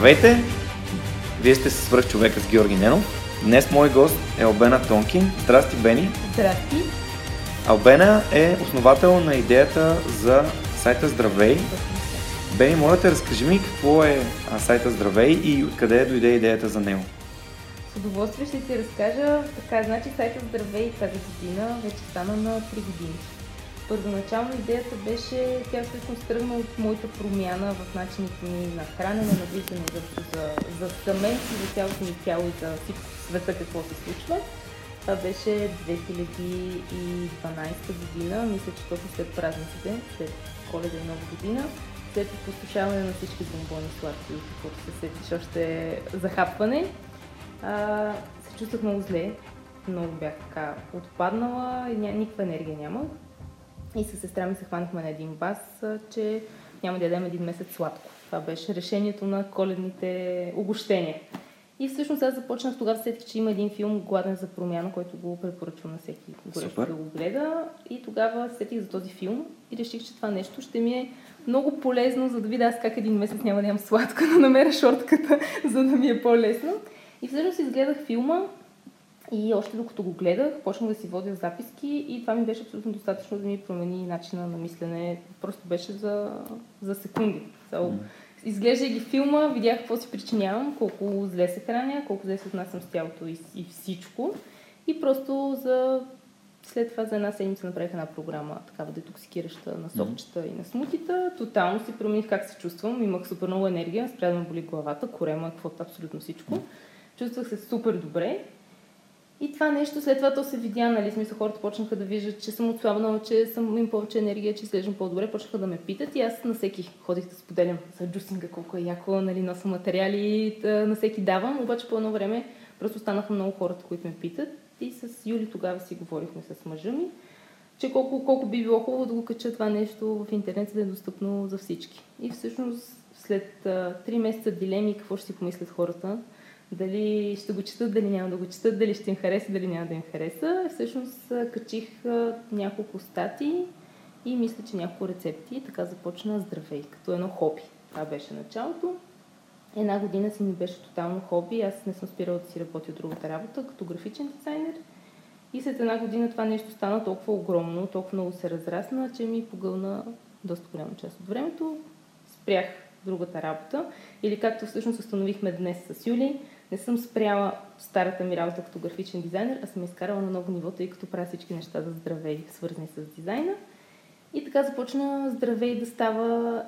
Здравейте! Вие сте с свръх човека с Георги Ненов. Днес мой гост е Албена Тонкин. Здрасти, Бени! Здрасти! Албена е основател на идеята за сайта Здравей. Бени, моля те, разкажи ми какво е сайта Здравей и откъде дойде идеята за него. С удоволствие ще ти разкажа. Така, значи сайта Здравей тази година вече стана на 3 години. Първоначално идеята беше, тя всъщност тръгна от моята промяна в начините ми на хранене, на виждане за, за, за мен си, за цялото ми тяло и за всичко света какво се случва. Това беше 2012 година, мисля, че точно след празниците, след коледа и нова година, след опустошаване на всички бомбони сладки, каквото се сетиш още захапване, а, се чувствах много зле, много бях така отпаднала и ня, никаква енергия нямах. И с сестра ми се хванахме на един бас, че няма да ядем един месец сладко. Това беше решението на коледните огощения. И всъщност аз започнах тогава сетих, че има един филм Гладен за промяна, който го препоръчвам на всеки горещо да го гледа. И тогава сетих за този филм и реших, че това нещо ще ми е много полезно, за да видя аз как един месец няма да ям сладко, да намеря шортката, за да ми е по-лесно. И всъщност изгледах филма и още докато го гледах, почнах да си водя записки и това ми беше абсолютно достатъчно да ми промени начина на мислене. Просто беше за, за секунди. So, изглеждайки филма, видях какво си причинявам, колко зле се храня, колко зле се отнасям с тялото и, и всичко. И просто за след това за една седмица направих една програма, такава детоксикираща на сопчета mm-hmm. и на смутита. Тотално си промених как се чувствам. Имах супер много енергия, спря да ме боли главата, корема, каквото абсолютно всичко. Чувствах се супер добре и това нещо след това то се видя, нали, смисъл хората почнаха да виждат, че съм отслабнала, че съм им повече енергия, че изглеждам по-добре, почнаха да ме питат и аз на всеки ходих да споделям за джусинга, колко е яко, нали, носа материали, да, на всеки давам, обаче по едно време просто станаха много хората, които ме питат. И с Юли тогава си говорихме с мъжа ми, че колко, колко би било хубаво да го кача това нещо в интернет, за да е достъпно за всички. И всъщност след три месеца дилеми какво ще си помислят хората, дали ще го четат, дали няма да го четат, дали ще им хареса, дали няма да им хареса. Всъщност качих няколко стати и мисля, че няколко рецепти. И така започна здравей, като едно хоби. Това беше началото. Една година си ми беше тотално хоби. Аз не съм спирала да си работя другата работа, като графичен дизайнер. И след една година това нещо стана толкова огромно, толкова много се разрасна, че ми погълна доста голяма част от времето. Спрях другата работа. Или както всъщност установихме днес с Юли, не съм спряла старата ми работа като графичен дизайнер, а съм изкарала на ново ниво, тъй като правя всички неща за здравей, свързани с дизайна. И така започна здравей да става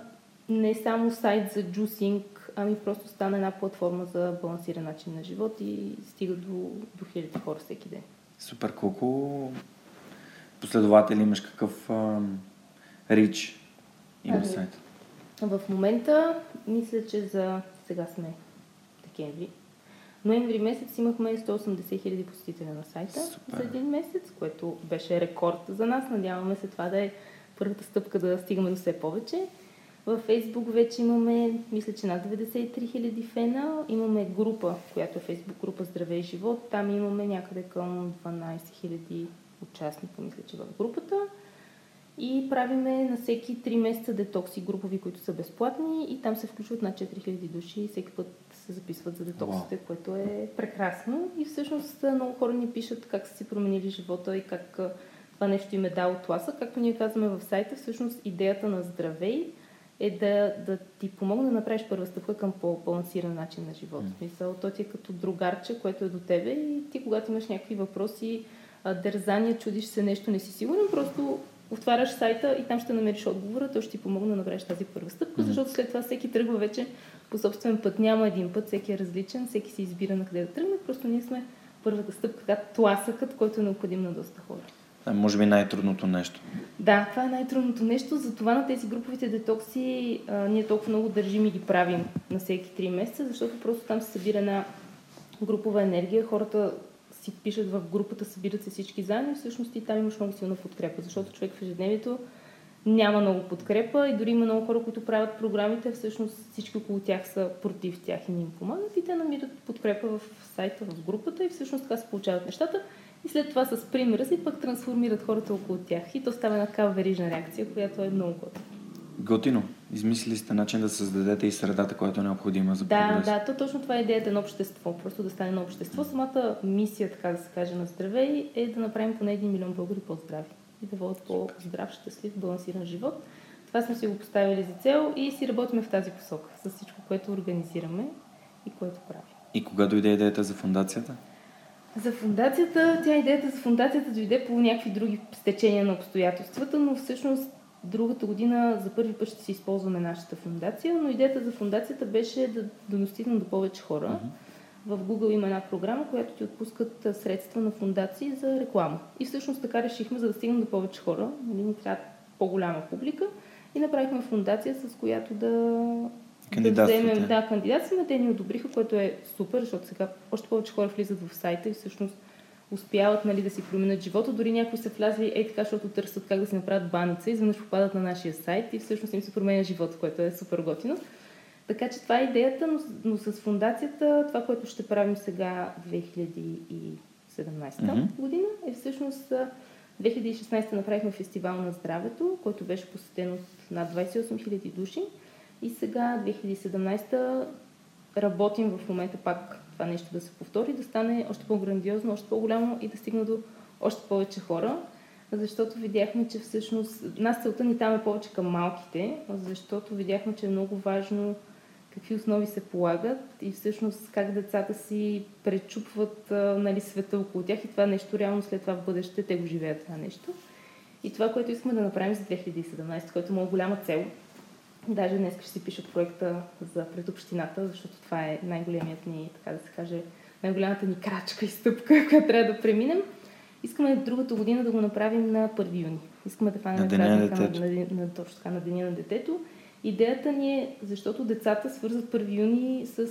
не само сайт за джусинг, ами просто стана една платформа за балансиран начин на живот и стига до, до хиляди хора всеки ден. Супер, колко последователи имаш, какъв а, рич има ами, сайт? В момента мисля, че за сега сме декември, Ноември месец имахме 180 хиляди посетители на сайта Супер. за един месец, което беше рекорд за нас. Надяваме се това да е първата стъпка да стигаме до все повече. Във Фейсбук вече имаме, мисля, че над 93 хиляди фена. Имаме група, която е Фейсбук група Здраве и живот. Там имаме някъде към 12 хиляди участника, мисля, че в групата. И правиме на всеки 3 месеца детокси групови, които са безплатни и там се включват над 4000 души всеки път се записват за детоксите, wow. което е прекрасно. И всъщност много хора ни пишат как са си променили живота и как това нещо им е дало тласък. Както ние казваме в сайта, всъщност идеята на здравей е да, да ти помогне да направиш първа стъпка към по-балансиран начин на живота. Mm. Мисъл, то ти е като другарче, което е до тебе и ти, когато имаш някакви въпроси, дързания, чудиш се нещо, не си сигурен, просто отваряш сайта и там ще намериш отговора, то ще ти помогне да направиш тази първа стъпка, mm. защото след това всеки тръгва вече по собствен път. Няма един път, всеки е различен, всеки си избира на къде да тръгне, просто ние сме първата стъпка, така тласъкът, който е необходим на доста хора. А, може би най-трудното нещо. Да, това е най-трудното нещо. Затова на тези груповите детокси а, ние толкова много държим и ги правим на всеки 3 месеца, защото просто там се събира една групова енергия. Хората си пишат в групата, събират се всички заедно и всъщност и там имаш много силна подкрепа, защото човек в ежедневието няма много подкрепа и дори има много хора, които правят програмите, всъщност всички около тях са против тях и не им помагат и те намират подкрепа в сайта, в групата и всъщност така се получават нещата. И след това с примера си пък трансформират хората около тях. И то става една такава верижна реакция, която е много готина. Готино. Измислили сте начин да създадете и средата, която е необходима за да, прогрес. Да, то точно това е идеята на общество. Просто да стане на общество. Самата мисия, така да се каже, на Здравей е да направим поне един милион българи по-здрави и да водят по-здрав, щастлив, балансиран живот. Това сме си го поставили за цел и си работиме в тази посока с всичко, което организираме и което правим. И кога дойде идеята за фундацията? За фундацията, тя идеята за фундацията дойде по някакви други стечения на обстоятелствата, но всъщност другата година за първи път ще си използваме нашата фундация, но идеята за фундацията беше да, да достигнем до повече хора. Uh-huh. В Google има една програма, която ти отпускат средства на фундации за реклама. И всъщност така решихме, за да стигнем до повече хора, нали, ни трябва по-голяма публика и направихме фундация, с която да да вземем, да, кандидатстваме, те ни одобриха, което е супер, защото сега още повече хора влизат в сайта и всъщност успяват нали, да си променят живота. Дори някои са влязли ей така, защото търсят как да си направят баница, изведнъж попадат на нашия сайт и всъщност им се променя живота, което е супер готино. Така че това е идеята, но, но с фундацията, това, което ще правим сега 2017 mm-hmm. година, е всъщност 2016 направихме фестивал на здравето, който беше посетен от над 28 000 души. И сега, 2017 работим в момента пак това нещо да се повтори, да стане още по-грандиозно, още по-голямо и да стигне до още повече хора. Защото видяхме, че всъщност нас целта ни там е повече към малките, защото видяхме, че е много важно какви основи се полагат и всъщност как децата си пречупват нали, света около тях и това нещо реално след това в бъдеще те го живеят това нещо. И това, което искаме да направим за 2017, което е моя голяма цел, Даже днес ще си пиша проекта за пред общината, защото това е най-големият ни, така да се каже, най-голямата ни крачка и стъпка, която трябва да преминем. Искаме другата година да го направим на 1 юни. Искаме да празника на, на, на, на, точно така, на Деня на детето. Идеята ни е, защото децата свързват 1 юни с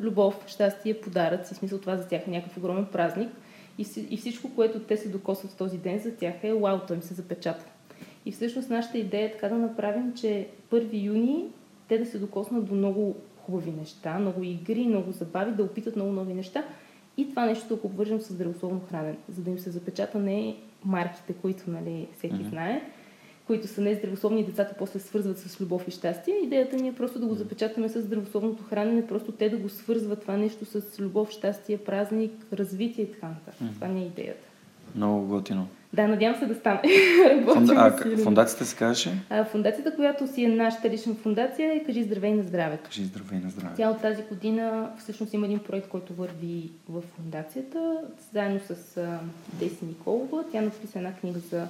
любов, щастие, подаръци. В смисъл това за тях е някакъв огромен празник. И, всичко, което те се докосват в този ден, за тях е вау, той им се запечатва. И всъщност нашата идея е така да направим, че 1 юни те да се докоснат до много хубави неща, много игри, много забави, да опитат много нови неща и това нещо да го обвържем с здравословно хранене, за да им се запечата не марките, които нали, всеки mm-hmm. знае, които са нездравословни, децата после свързват с любов и щастие. Идеята ни е просто да го запечатаме с здравословното хранене, просто те да го свързват това нещо с любов, щастие, празник, развитие и така нататък. Това не е идеята. Много готино. Да, надявам се да стане. Фунда... А, фундацията се казваше? А, фундацията, която си е нашата лична фундация е Кажи здравей на здравето. Кажи здравей на здравето. Тя от тази година всъщност има един проект, който върви в фундацията, заедно с Деси Николова. Тя написа една книга за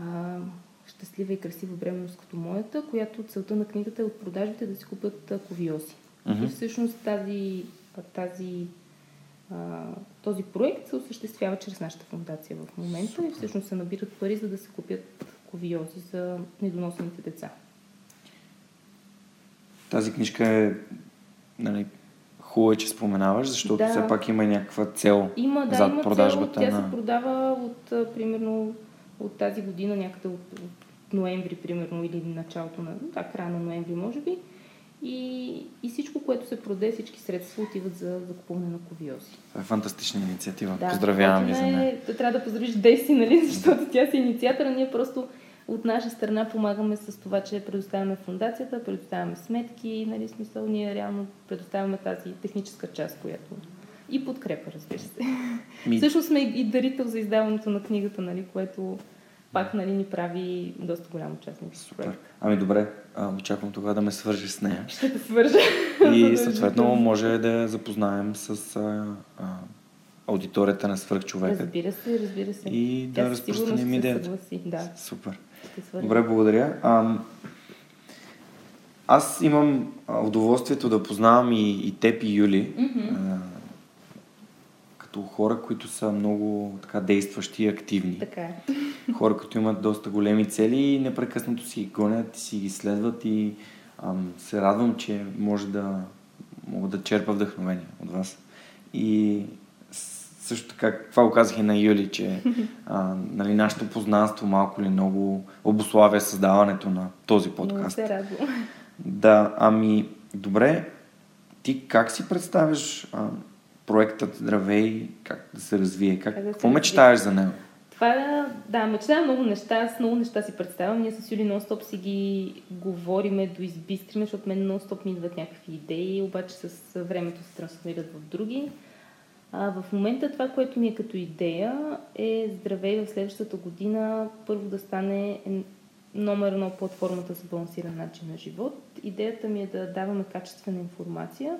а, щастлива и красива бременност като моята, която целта на книгата е от продажбите да си купят ковиоси. Uh-huh. И всъщност тази, тази този проект се осъществява чрез нашата фундация в момента и всъщност се набират пари, за да се купят ковиози за недоносените деца. Тази книжка е нали, хубаво, е, че споменаваш, защото да. все пак има някаква цел има, да, зад има продажбата. Цел. Тя на... се продава от, примерно, от тази година, някъде от, от ноември, примерно, или началото на, да, края на ноември, може би. И, и всичко, което се продаде, всички средства отиват за закупуване на ковиози. Това е фантастична инициатива. Да, Поздравявам ви за нея. Е, трябва да поздравиш Деси, нали, защото тя си инициатора. Ние просто от наша страна помагаме с това, че предоставяме фундацията, предоставяме сметки, нали, смисъл ние реално предоставяме тази техническа част, която И подкрепа, разбира се. Ми... Също сме и дарител за издаването на книгата, нали, което пак нали, ни прави доста голям участник. Супер. Ами добре, а, очаквам тогава да ме свържеш с нея. Ще те свържа. И съответно може да я запознаем с а, а, аудиторията на свръхчовека. Разбира се, разбира се. И да разпространим идеята. Да. Супер. Добре, благодаря. А, аз имам удоволствието да познавам и, и теб и Юли. Mm-hmm. Като хора, които са много така действащи и активни. Така е. Хора, които имат доста големи цели и непрекъснато си ги гонят, си ги следват и ам, се радвам, че може да мога да черпа вдъхновение от вас. И също така, това го казах и на Юли, че а, нали, нашето познанство малко ли много обославя създаването на този подкаст. Много се радвам. Да, ами, добре, ти как си представяш а, проектът Здравей, как да се развие? Как, Как да се какво мечтаеш за него? Това е, да, мечтая много неща, аз много неща си представям. Ние с Юли нон-стоп си ги говориме, доизбистриме, защото мен нон-стоп ми идват някакви идеи, обаче с времето се трансформират в други. А, в момента това, което ми е като идея е здравей в следващата година първо да стане номер едно платформата за балансиран начин на живот. Идеята ми е да даваме качествена информация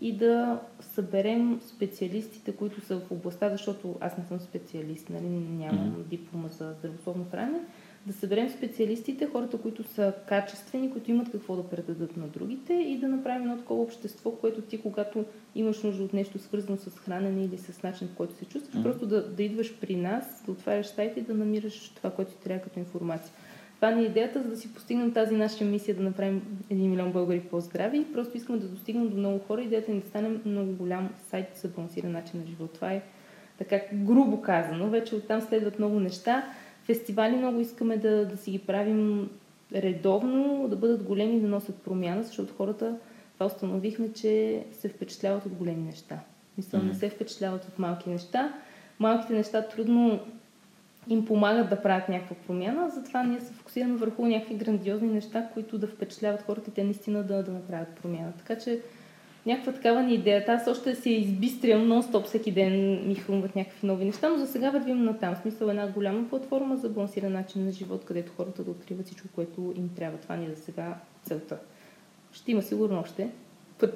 и да съберем специалистите, които са в областта, защото аз не съм специалист, нали, нямам Мгм. диплома за здравословно хранене, да съберем специалистите, хората, които са качествени, които имат какво да предадат на другите и да направим едно такова общество, което ти, когато имаш нужда от нещо свързано с хранене или с начин, по който се чувстваш, Мгм. просто да, да идваш при нас, да отваряш сайта и да намираш това, което ти трябва като информация. Това ни е идеята, за да си постигнем тази наша мисия да направим 1 милион българи по-здрави. и Просто искаме да достигнем до много хора. Идеята ни е да станем много голям сайт за балансиран начин на живот. Това е така грубо казано. Вече оттам следват много неща. Фестивали много искаме да, да си ги правим редовно, да бъдат големи и да носят промяна, защото хората, това установихме, че се впечатляват от големи неща. Мисля, не Мгм. се впечатляват от малки неща. Малките неща трудно им помагат да правят някаква промяна, затова ние се фокусираме върху някакви грандиозни неща, които да впечатляват хората и те наистина да, да направят промяна. Така че някаква такава ни идеята. Аз още я избистрям нон-стоп всеки ден ми хрумват някакви нови неща, но за сега вървим на там. Смисъл една голяма платформа за балансиран начин на живот, където хората да откриват всичко, което им трябва. Това ни е за сега целта. Ще има сигурно още.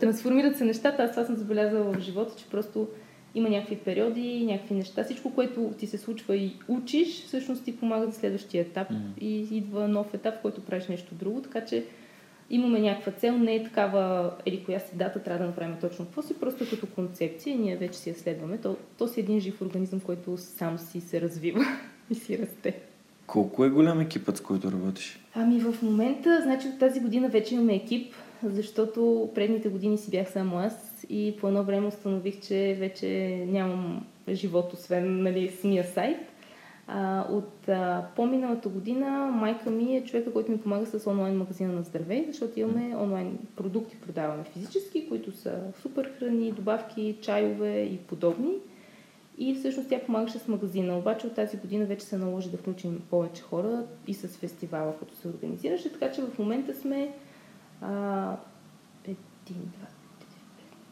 Трансформират се нещата. Аз това съм забелязала в живота, че просто има някакви периоди, някакви неща. Всичко, което ти се случва и учиш, всъщност ти помага за следващия етап Мгм. и идва нов етап, в който правиш нещо друго. Така че имаме някаква цел, не е такава, или коя си дата трябва да направим точно какво си, просто като концепция, ние вече си я следваме. То, то си един жив организъм, който сам си се развива и си расте. Колко е голям екипът, с който работиш? Ами в момента, значи от тази година вече имаме екип, защото предните години си бях само аз и по едно време установих, че вече нямам живот, освен нали, самия сайт. А, от а, по-миналата година майка ми е човека, който ми помага с онлайн магазина на здравей, защото имаме онлайн продукти, продаваме физически, които са супер храни, добавки, чайове и подобни. И всъщност тя помагаше с магазина. Обаче от тази година вече се наложи да включим повече хора и с фестивала, като се организираше. Така че в момента сме а, един, два,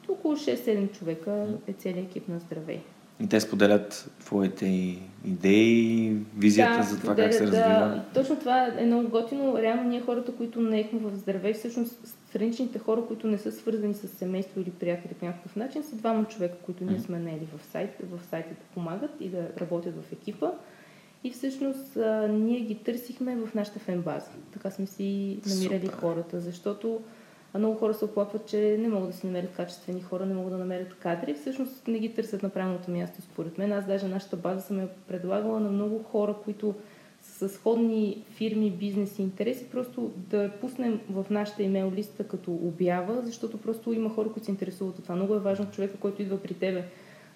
около 6-7 човека е целият екип на Здравей. И те споделят твоите идеи, визията за това как се споделят, развива. Да, точно това е много готино. Реално ние хората, които наехме в Здравей, всъщност страничните хора, които не са свързани с семейство или приятели по някакъв начин, са двама човека, които ние сме наели в сайт, в сайта да помагат и да работят в екипа. И всъщност а, ние ги търсихме в нашата фенбаза. Така сме си намирали Супер. хората, защото а много хора се оплакват, че не могат да си намерят качествени хора, не могат да намерят кадри. Всъщност не ги търсят на правилното място, според мен. Аз даже нашата база съм я предлагала на много хора, които са сходни фирми, бизнес и интереси, просто да я пуснем в нашата имейл листа като обява, защото просто има хора, които се интересуват от това. Много е важно човека, който идва при тебе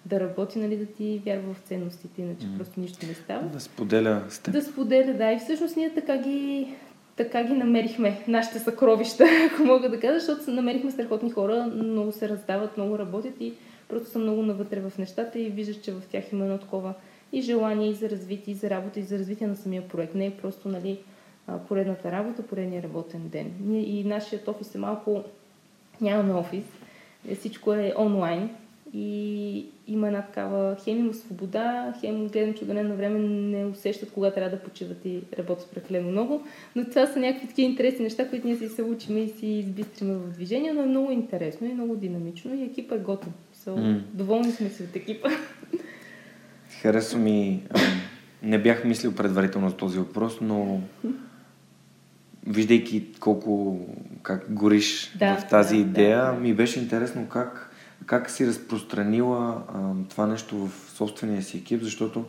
да работи, нали, да ти вярва в ценностите, иначе М. просто нищо не става. Да споделя с теб. Да споделя, да. И всъщност ние така ги, така ги намерихме, нашите съкровища, ако мога да кажа, защото намерихме страхотни хора, много се раздават, много работят и просто са много навътре в нещата и виждаш, че в тях има едно такова и желание и за развитие, и за работа, и за развитие на самия проект. Не е просто нали, поредната работа, поредния работен ден. Ние и нашият офис е малко... Нямаме офис, е, всичко е онлайн и има една такава хем има свобода, хем гледам, че на време не усещат кога трябва да почиват и работят прекалено много. Но това са някакви такива интересни неща, които ние си се учим и си избистриме в движение, но е много интересно и много динамично и екипа е готов. So, mm. Доволни сме си от екипа. Харесва ми. Не бях мислил предварително за този въпрос, но виждайки колко как гориш да, в тази да, идея, да, да. ми беше интересно как, как си разпространила а, това нещо в собствения си екип, защото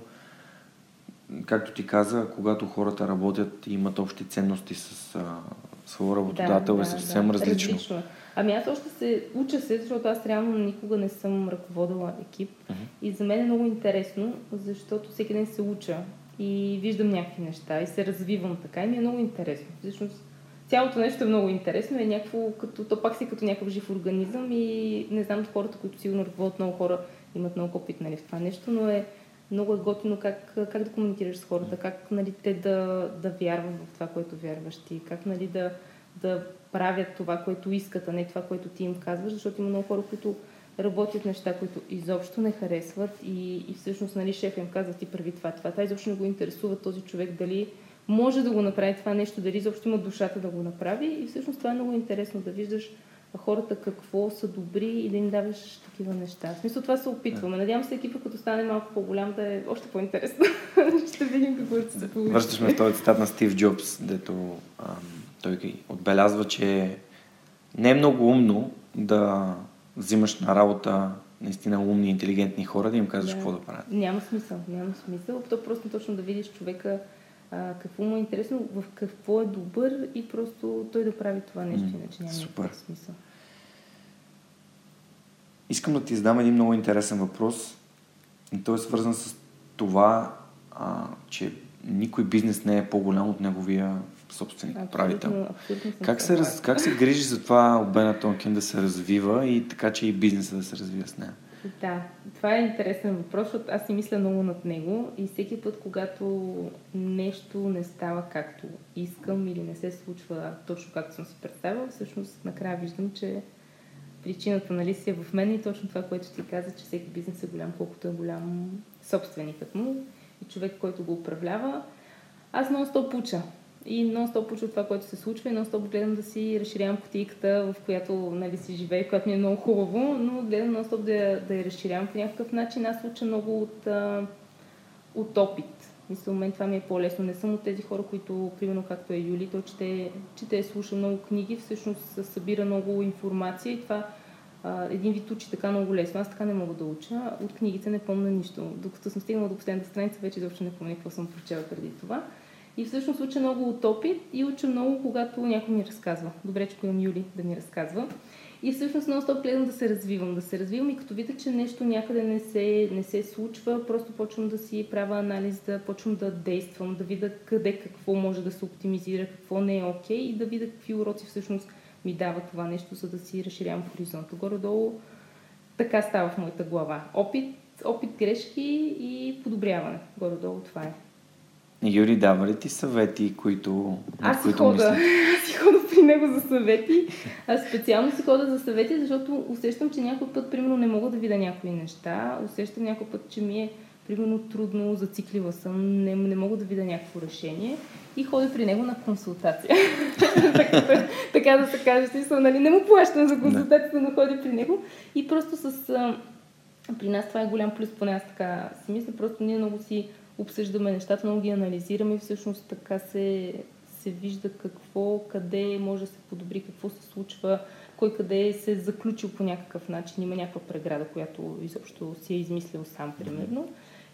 както ти каза, когато хората работят и имат общи ценности с а, своя работодател да, е съвсем да, различно. различно. Е. Ами аз още се уча се, защото аз реално никога не съм ръководила екип. Uh-huh. И за мен е много интересно, защото всеки ден се уча и виждам някакви неща и се развивам така и ми е много интересно. Всъщност цялото нещо е много интересно, е някакво, като, то пак си като някакъв жив организъм и не знам хората, които сигурно ръководят много хора, имат много опит нали, в това нещо, но е много е готино как, как да комуникираш с хората, как нали, те да, да вярват в това, което вярваш ти, как нали, да, да правят това, което искат, а не това, което ти им казваш, защото има много хора, които работят неща, които изобщо не харесват и, и всъщност нали, шеф им казва ти прави това, това. Това изобщо не го интересува този човек дали може да го направи това нещо, дали изобщо има душата да го направи и всъщност това е много интересно да виждаш хората какво са добри и да им даваш такива неща. В смисъл това се опитваме. Надявам се екипа, като стане малко по-голям, да е още по-интересно. ще видим какво ще се получи. Връщаш ме в този цитат на Стив Джобс, дето ам, той отбелязва, че не е много умно да взимаш на работа наистина умни, интелигентни хора, да им казваш да. какво да правят. Няма смисъл, няма смисъл. То просто точно да видиш човека а, какво му е интересно, в какво е добър и просто той да прави това нещо, mm, иначе няма супер. смисъл. Искам да ти задам един много интересен въпрос. И той е свързан с това, а, че никой бизнес не е по-голям от неговия собственик, абсолютно, правител. Абсолютно как, се, раз, как се грижи за това обена Тонкин да се развива и така, че и бизнеса да се развива с нея? Да, това е интересен въпрос, защото аз си мисля много над него и всеки път, когато нещо не става както искам или не се случва точно както съм си представила, всъщност накрая виждам, че причината нали, си е в мен и точно това, което ти каза, че всеки бизнес е голям, колкото е голям собственикът му и човек, който го управлява. Аз много стоп уча и нон-стоп уча това, което се случва и нон-стоп гледам да си разширявам кутийката, в която нали, си живее, която ми е много хубаво, но гледам нон-стоп да, да я разширявам по някакъв начин. Аз уча много от, а, от опит. Мисля, мен това ми е по-лесно. Не съм от тези хора, които, примерно както е Юли, той чете, чете слуша много книги, всъщност събира много информация и това а, един вид учи така много лесно. Аз така не мога да уча. От книгите не помня нищо. Докато съм стигнала до последната страница, вече изобщо не помня какво съм прочела преди това. И всъщност уча много от опит и уча много, когато някой ми разказва. Добре, че имам Юли да ми разказва. И всъщност много стоп гледам да се развивам. Да се развивам и като видя, че нещо някъде не се, не се случва, просто почвам да си правя анализ, да почвам да действам, да видя къде какво може да се оптимизира, какво не е окей okay, и да видя какви уроци всъщност ми дава това нещо, за да си разширявам хоризонта. Горе-долу така става в моята глава. Опит, опит, грешки и подобряване. Горе-долу това е. Юри, дава ли ти съвети, които... Аз които хода. Аз си хода при него за съвети. Аз специално си хода за съвети, защото усещам, че някой път, примерно, не мога да видя някои неща. Усещам някой път, че ми е, примерно, трудно, зациклила съм, не, не мога да видя някакво решение. И ходя при него на консултация. така, така да се каже. Смисъл, нали? Не му плащам за консултацията, но ходя при него. И просто с... При нас това е голям плюс, поне аз така си мисля. Просто ние много си обсъждаме нещата, много ги анализираме и всъщност така се, се вижда какво, къде може да се подобри, какво се случва, кой къде се е заключил по някакъв начин, има някаква преграда, която изобщо си е измислил сам, примерно.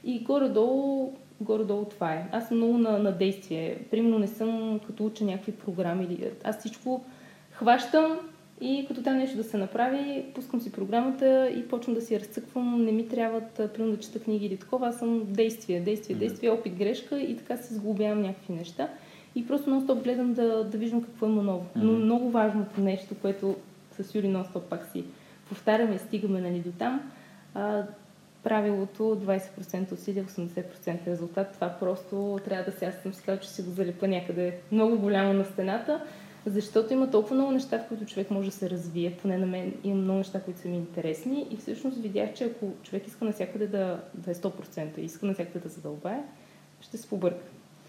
И горе-долу, горе-долу това е. Аз съм много на, на действие. Примерно не съм като уча някакви програми. Аз всичко хващам, и като там нещо да се направи, пускам си програмата и почвам да си разцъквам. Не ми трябват, примерно, да чета книги или такова. Аз съм действие, действие, действие, опит, грешка и така се сглобявам някакви неща. И просто нон-стоп гледам да, да виждам какво има ново. Но много важното нещо, което с Юри нон-стоп пак си повтаряме и стигаме нали, до там, а, правилото 20% усилия, 80% резултат. Това просто трябва да се, аз съм си казал, че си го залепа някъде много голямо на стената Защото има толкова много неща, в които човек може да се развие. Поне на мен има много неща, които са ми интересни. И всъщност видях, че ако човек иска навсякъде да, да е 100%, иска навсякъде да задълбае, ще се побърка.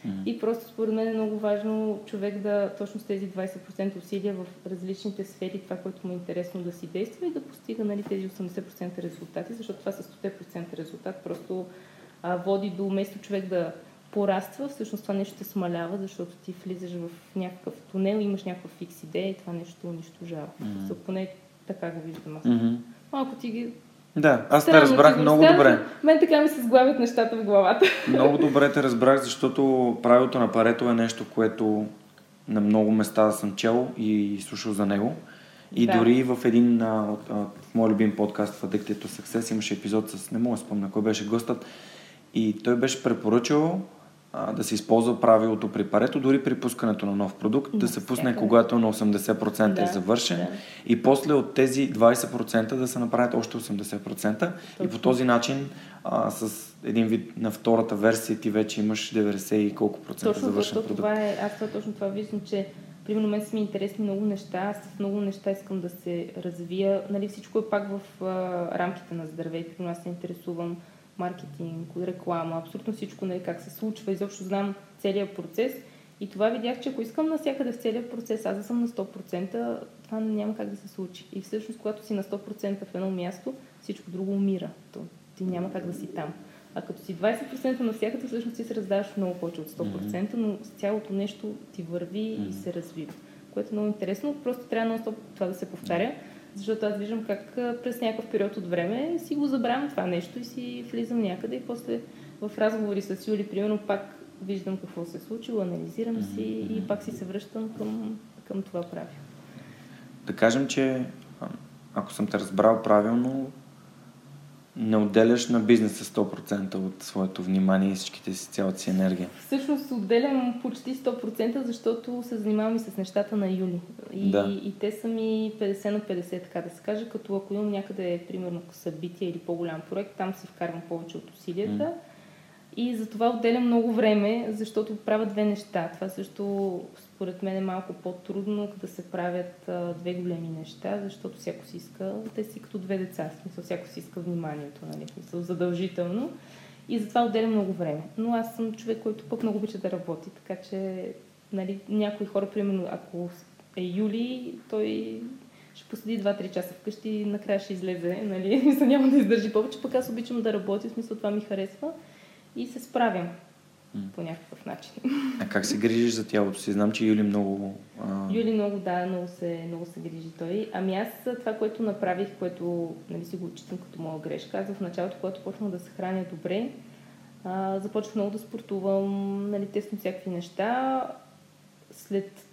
Mm-hmm. И просто според мен е много важно човек да точно с тези 20% усилия в различните сфери, това, което му е интересно да си действа и да постига нали, тези 80% резултати, защото това с 100% резултат просто а, води до вместо човек да пораства, всъщност това нещо те смалява, защото ти влизаш в някакъв тунел, имаш някаква фикс идея и това нещо унищожава. Mm-hmm. Поне така го виждам аз. Mm-hmm. Малко ти ги да, аз те разбрах много добре. Мен така ми се сглавят нещата в главата. Много добре те разбрах, защото правилото на Парето е нещо, което на много места съм чел и слушал за него. И да. дори в един а, от, в мой любим подкаст в Addicted to Success имаше епизод с, не мога да спомня кой беше гостът, и той беше препоръчал а, да се използва правилото при парето, дори при пускането на нов продукт, да, да се пусне когато на 80% да, е завършен да. и после от тези 20% да се направят още 80% Точно. и по този начин а, с един вид на втората версия ти вече имаш 90 и колко процента точно, завършен продукт. Това е, аз това, точно това виждам, че примерно мен са ми интересни много неща, аз с много неща искам да се развия. Нали, всичко е пак в а, рамките на здраве. Примерно аз се интересувам маркетинг, реклама, абсолютно всичко, нали, как се случва, изобщо знам целият процес. И това видях, че ако искам навсякъде в целият процес, аз да съм на 100%, това няма как да се случи. И всъщност, когато си на 100% в едно място, всичко друго умира. То, ти няма как да си там. А като си 20% навсякъде, всъщност ти се раздаваш много повече от 100%, но цялото нещо ти върви и се развива. Което е много интересно. Просто трябва на това да се повтаря. Защото аз виждам как през някакъв период от време си го забравям това нещо и си влизам някъде и после в разговори с Юли, примерно, пак виждам какво се е случило, анализирам си и пак си се връщам към, към това правило. Да кажем, че ако съм те разбрал правилно, не отделяш на бизнеса 100% от своето внимание и всичките си, цялата си енергия. Всъщност отделям почти 100%, защото се занимавам и с нещата на Юли. И, да. и те са ми 50 на 50, така да се каже, като ако имам някъде, примерно, събитие или по-голям проект, там си вкарвам повече от усилията. Mm. И за това отделям много време, защото правя две неща. Това също според мен е малко по-трудно да се правят две големи неща, защото всяко си иска, те си като две деца, смисъл всяко си иска вниманието, нали, смисъл задължително. И затова отделям много време. Но аз съм човек, който пък много обича да работи, така че нали, някои хора, примерно, ако е юли, той ще поседи 2-3 часа вкъщи и накрая ще излезе, нали, няма да издържи повече, пък аз обичам да работя, в смисъл това ми харесва и се справям по някакъв начин. А как се грижиш за тялото си? Знам, че Юли много... А... Юли много, да, много се, много се грижи той. Ами аз това, което направих, което нали, си го отчитам като моя грешка, аз в началото, когато почнах да се храня добре, а, започнах много да спортувам, нали, тествам всякакви неща. След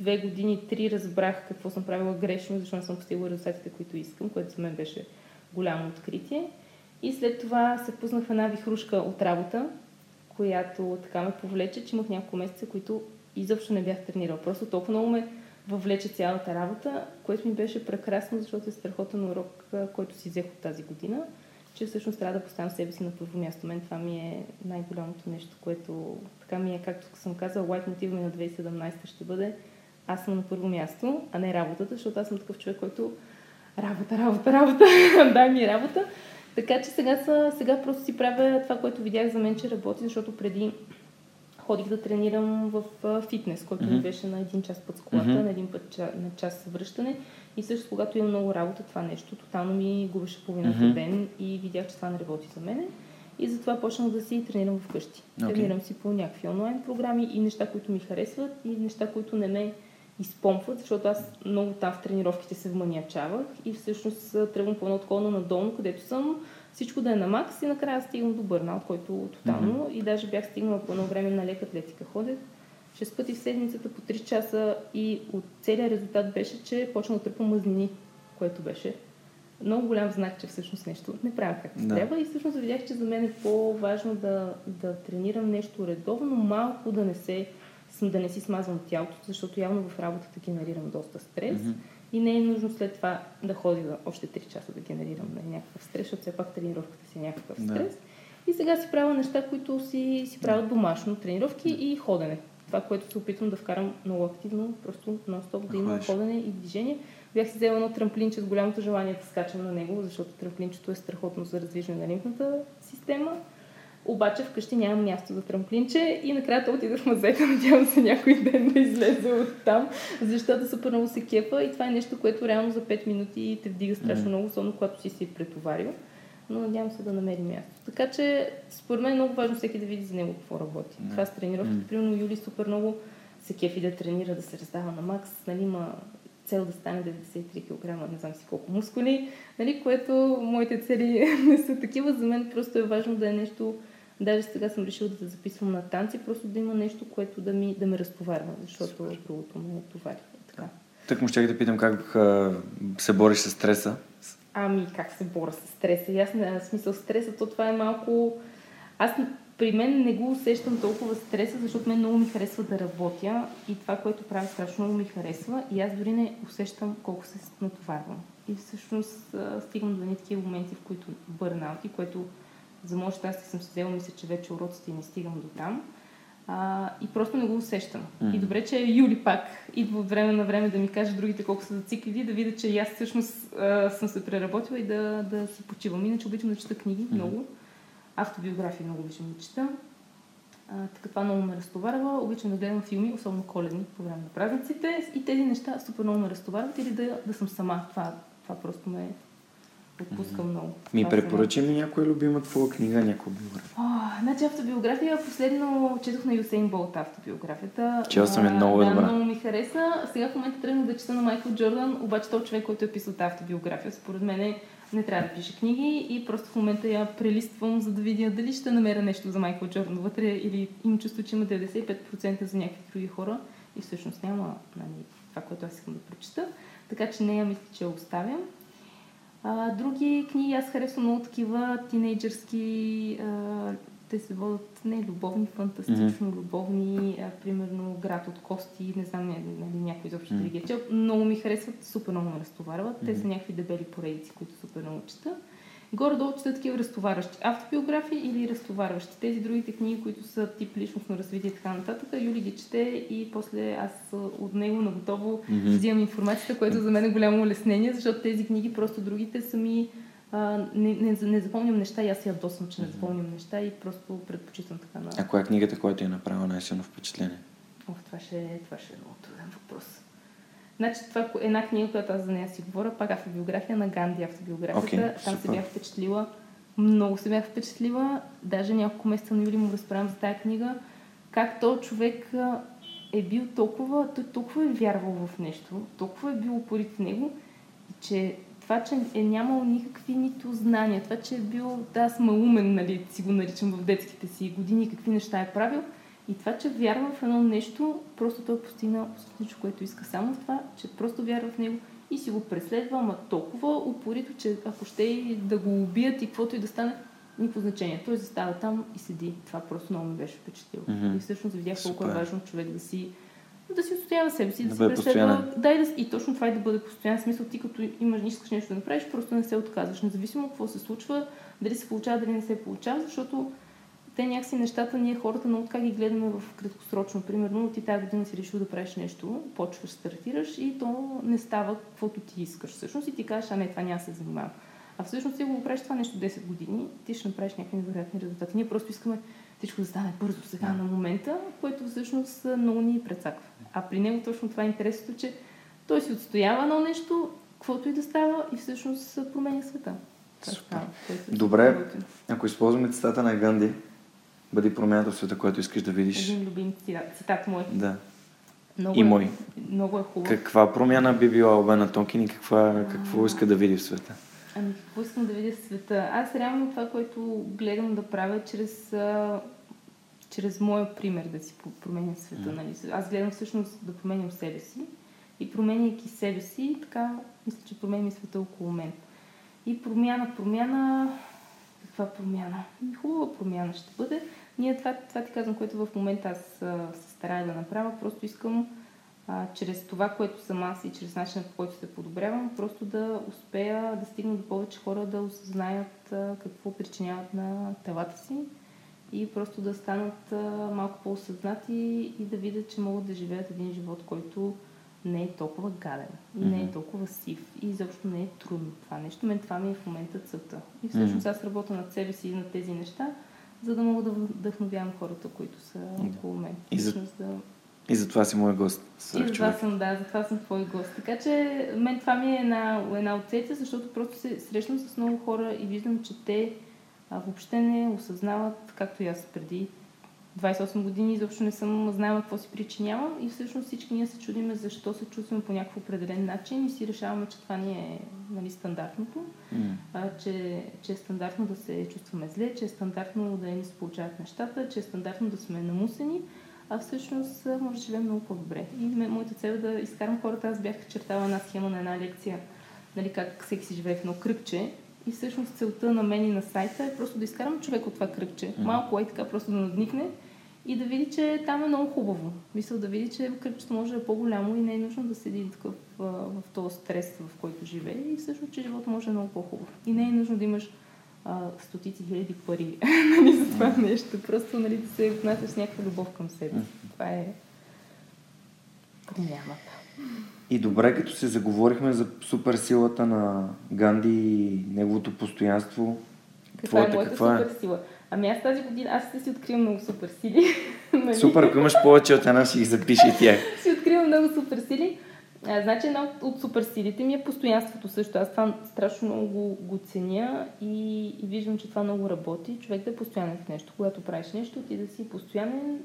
две години, три разбрах какво съм правила грешно, защото не съм постигла резултатите, които искам, което за мен беше голямо откритие. И след това се пуснах в една вихрушка от работа, която така ме повлече, че имах няколко месеца, които изобщо не бях тренирала. Просто толкова много ме въвлече цялата работа, което ми беше прекрасно, защото е страхотен урок, който си взех от тази година, че всъщност трябва да поставям себе си на първо място. Мен това ми е най-голямото нещо, което така ми е, както съм казала, лайт мотив ми на 2017 ще бъде аз съм на първо място, а не работата, защото аз съм такъв човек, който работа, работа, работа, дай ми работа. Така че сега, са, сега просто си правя това, което видях за мен, че работи, защото преди ходих да тренирам в фитнес, който mm-hmm. ми беше на един час път с колата, mm-hmm. на един път на час връщане. И също когато имам много работа, това нещо тотално ми губеше половината mm-hmm. ден и видях, че това не работи за мене. И затова почнах да си тренирам вкъщи. Okay. Тренирам си по някакви онлайн програми и неща, които ми харесват и неща, които не ме изпомпват, защото аз много там в тренировките се вманячавах и всъщност тръгвам по едно такова надолно, където съм всичко да е на макс и накрая стигам до бърнаут, който тотално mm-hmm. и даже бях стигнала по едно време на лека атлетика. Ходех 6 пъти в седмицата по 3 часа и от целият резултат беше, че почна да тръпвам мъзнини, което беше много голям знак, че всъщност нещо не правя както да. трябва и всъщност видях, че за мен е по-важно да, да тренирам нещо редовно, малко да не се да не си смазвам тялото, защото явно в работата генерирам доста стрес. Mm-hmm. И не е нужно след това да ходя да още 3 часа да генерирам нали, някакъв стрес, защото все пак тренировката си е някакъв стрес. Да. И сега си правя неща, които си, си правят домашно, тренировки да. и ходене. това, което се опитвам да вкарам много активно, просто нон-стоп да има Ходиш. ходене и движение. Бях си взела едно трамплинче с голямото желание да скачам на него, защото трамплинчето е страхотно за развижване на лимфната система. Обаче вкъщи нямам място за трамплинче и накрая то отидох в мазета, надявам се някой ден да излезе от там, защото супер много се кепа и това е нещо, което реално за 5 минути те вдига страшно много, особено когато си си претоварил. Но надявам се да намери място. Така че, според мен е много важно всеки да види за него какво работи. Това с тренировките, М. примерно Юли супер много се кефи да тренира, да се раздава на макс, нали, има цел да стане 93 кг, не знам си колко мускули, нали, което моите цели не са такива. За мен просто е важно да е нещо, даже сега съм решила да се записвам на танци, просто да има нещо, което да, ми, да ме разтоварва, защото Супер. другото ме товари. Така. Так му ще да питам как а, се бориш с стреса. Ами, как се боря с стреса? В смисъл стреса, то това е малко... Аз при мен не го усещам толкова стреса, защото мен много ми харесва да работя и това, което правя, страшно много ми харесва и аз дори не усещам колко се натоварвам. И всъщност стигам до едни такива моменти, в които бърнаути, което за мое щастие съм си взела, мисля, че вече уроците и не стигам до там. А, и просто не го усещам. Мгм. И добре, че Юли пак идва от време на време да ми каже другите колко са зациклили, да видя, че и аз всъщност а, съм се преработила и да, да си почивам. Иначе обичам да чета книги Мгм. много. Автобиографии много обичам да чета. А, така това много ме разтоварва. Обичам да гледам филми, особено коледни по време на празниците. И тези неща супер много ме разтоварват или да, да съм сама. Това, това просто ме отпуска много. Ми препоръча ми някоя любима твоя книга, някоя биография. О, значи автобиография, последно четох на Юсейн Болт автобиографията. Чел съм А, много да, добра. много ми хареса. Сега в момента тръгнах да чета на Майкъл Джордан, обаче този човек, който е писал тази автобиография, според мен не трябва да пише книги и просто в момента я прелиствам, за да видя дали ще намеря нещо за Майкъл Джордан вътре или имам чувство, че има 95% за някакви други хора и всъщност няма нали, това, което аз искам да прочета. Така че нея мисля, че я оставям. А, други книги аз харесвам много такива тинейджърски. А, те се водят не любовни, фантастично любовни, а, примерно Град от кости, не знам нали, някой изобщо Мгм. mm. ги е чел. Много ми харесват, супер много ме разтоварват. Те са някакви дебели поредици, които супер много чета. Горе-долу чета такива разтоварващи автобиографии или разтоварващи. Тези другите книги, които са тип личностно развитие и така нататък, Юли ги чете и после аз от него на готово Мгм. взимам информацията, което за мен е голямо улеснение, защото тези книги просто другите са ми... А, не, не, не запомням неща и аз се ядосвам, че не запомням неща и просто предпочитам така на... А коя е книгата, която е направила най-силно впечатление? Ох, това ще, това ще е много труден въпрос. Значи това е една книга, която аз за нея си говоря, пак автобиография на Ганди, автобиографията. Окей, Там се бях впечатлила. Много се бях впечатлила. Даже няколко месеца на Юли му разправям за тази книга. Как то човек е бил толкова, той толкова е вярвал в нещо, толкова е бил упорит в него, че това, че е нямал никакви нито знания, това, че е бил, да, аз малумен, нали, си го наричам в детските си години, какви неща е правил, и това, че вярва в едно нещо, просто той е постигнал всичко, което иска. Само това, че просто вярва в него и си го преследва, ама толкова упорито, че ако ще и да го убият и каквото и да стане, никакво значение. Той застава там и седи. Това просто много ми беше впечатлило. Мгм. И всъщност видях колко е Супер. важно човек да си да си отстоява себе си, да, Да си преследва. Да, и, да, и точно това е да бъде постоянен. Смисъл, ти като имаш, искаш нещо да направиш, просто не се отказваш. Независимо какво се случва, дали се получава, дали не се получава, защото те някакси нещата, ние хората много така ги гледаме в краткосрочно. Примерно, ти тази година си решил да правиш нещо, почваш, стартираш и то не става каквото ти искаш. Всъщност и ти кажеш, а не, това няма се занимавам. А всъщност ти го правиш това нещо 10 години, ти ще направиш някакви невероятни резултати. Ние просто искаме всичко да стане бързо сега на момента, което всъщност много ни прецаква. А при него точно това е интересното, че той си отстоява едно нещо, каквото и да става и всъщност променя света. Супер. е Добре. Ако използваме цитата на Ганди, бъди промяната в света, който искаш да видиш. Един любим цитат, мой. Да. Много И е, мой. Много е хубав. Каква промяна би била Обена Тонкин и каква, какво иска да види в света? Ами какво искам да видя в света? Аз реално това, което гледам да правя чрез, а, чрез моя пример да си променям света. Нали? Аз гледам всъщност да променям себе си и променяйки себе си, така мисля, че променям и света около мен. И промяна, промяна, каква промяна? Хубава промяна ще бъде. Ние това, това ти казвам, което в момента аз се старая да направя, просто искам а, чрез това, което съм аз и чрез начина по който се подобрявам, просто да успея да стигна до повече хора да осъзнаят а, какво причиняват на телата си и просто да станат а, малко по-осъзнати и да видят, че могат да живеят един живот, който не е толкова гаден и не е толкова сив и изобщо не е трудно това нещо. Мен това ми е в момента целта. И всъщност аз работя над себе си и над тези неща, за да мога да вдъхновявам хората, които са около мен. И за, да... и за това си мой гост. И за това съм, да, за това съм твой гост. Така че мен това ми е една, една от целите, защото просто се срещам с много хора и виждам, че те а, въобще не осъзнават, както и аз преди 28 години изобщо не съм знаела какво си причинявам и всъщност всички ние се чудиме защо се чувстваме по някакъв определен начин и си решаваме, че това ни е нали, стандартното, mm. а, че, че е стандартно да се чувстваме зле, че е стандартно да ни се получават нещата, че е стандартно да сме намусени, а всъщност може да живеем много по-добре. И моята цел е да изкарам хората. Аз бях чертала една схема на една лекция, нали, как всеки си живее в едно кръгче и всъщност целта на мен и на сайта е просто да изкарам човек от това кръгче. Малко е така, просто да надникне и да види, че там е много хубаво. Мисля да види, че кръгчето може да е по-голямо и не е нужно да седи такъв в, в този стрес, в който живее и всъщност, че живота може да е много по-хубав. И не е нужно да имаш а, стотици хиляди пари нали, за това нещо. Просто нали, да се отнасяш с някаква любов към себе Това е промяната. И добре, като се заговорихме за суперсилата на Ганди и неговото постоянство. Каква твоята, е моята каква е? суперсила? Ами аз тази година, аз ще си откривам много супер сили. нали? Супер, ако имаш повече от една, си ги запиши тях. си откривам много супер сили. А, значи една от, от суперсилите ми е постоянството също. Аз това страшно много го ценя и, и виждам, че това много работи. Човек да е постоянен в нещо. Когато правиш нещо, ти да си постоянен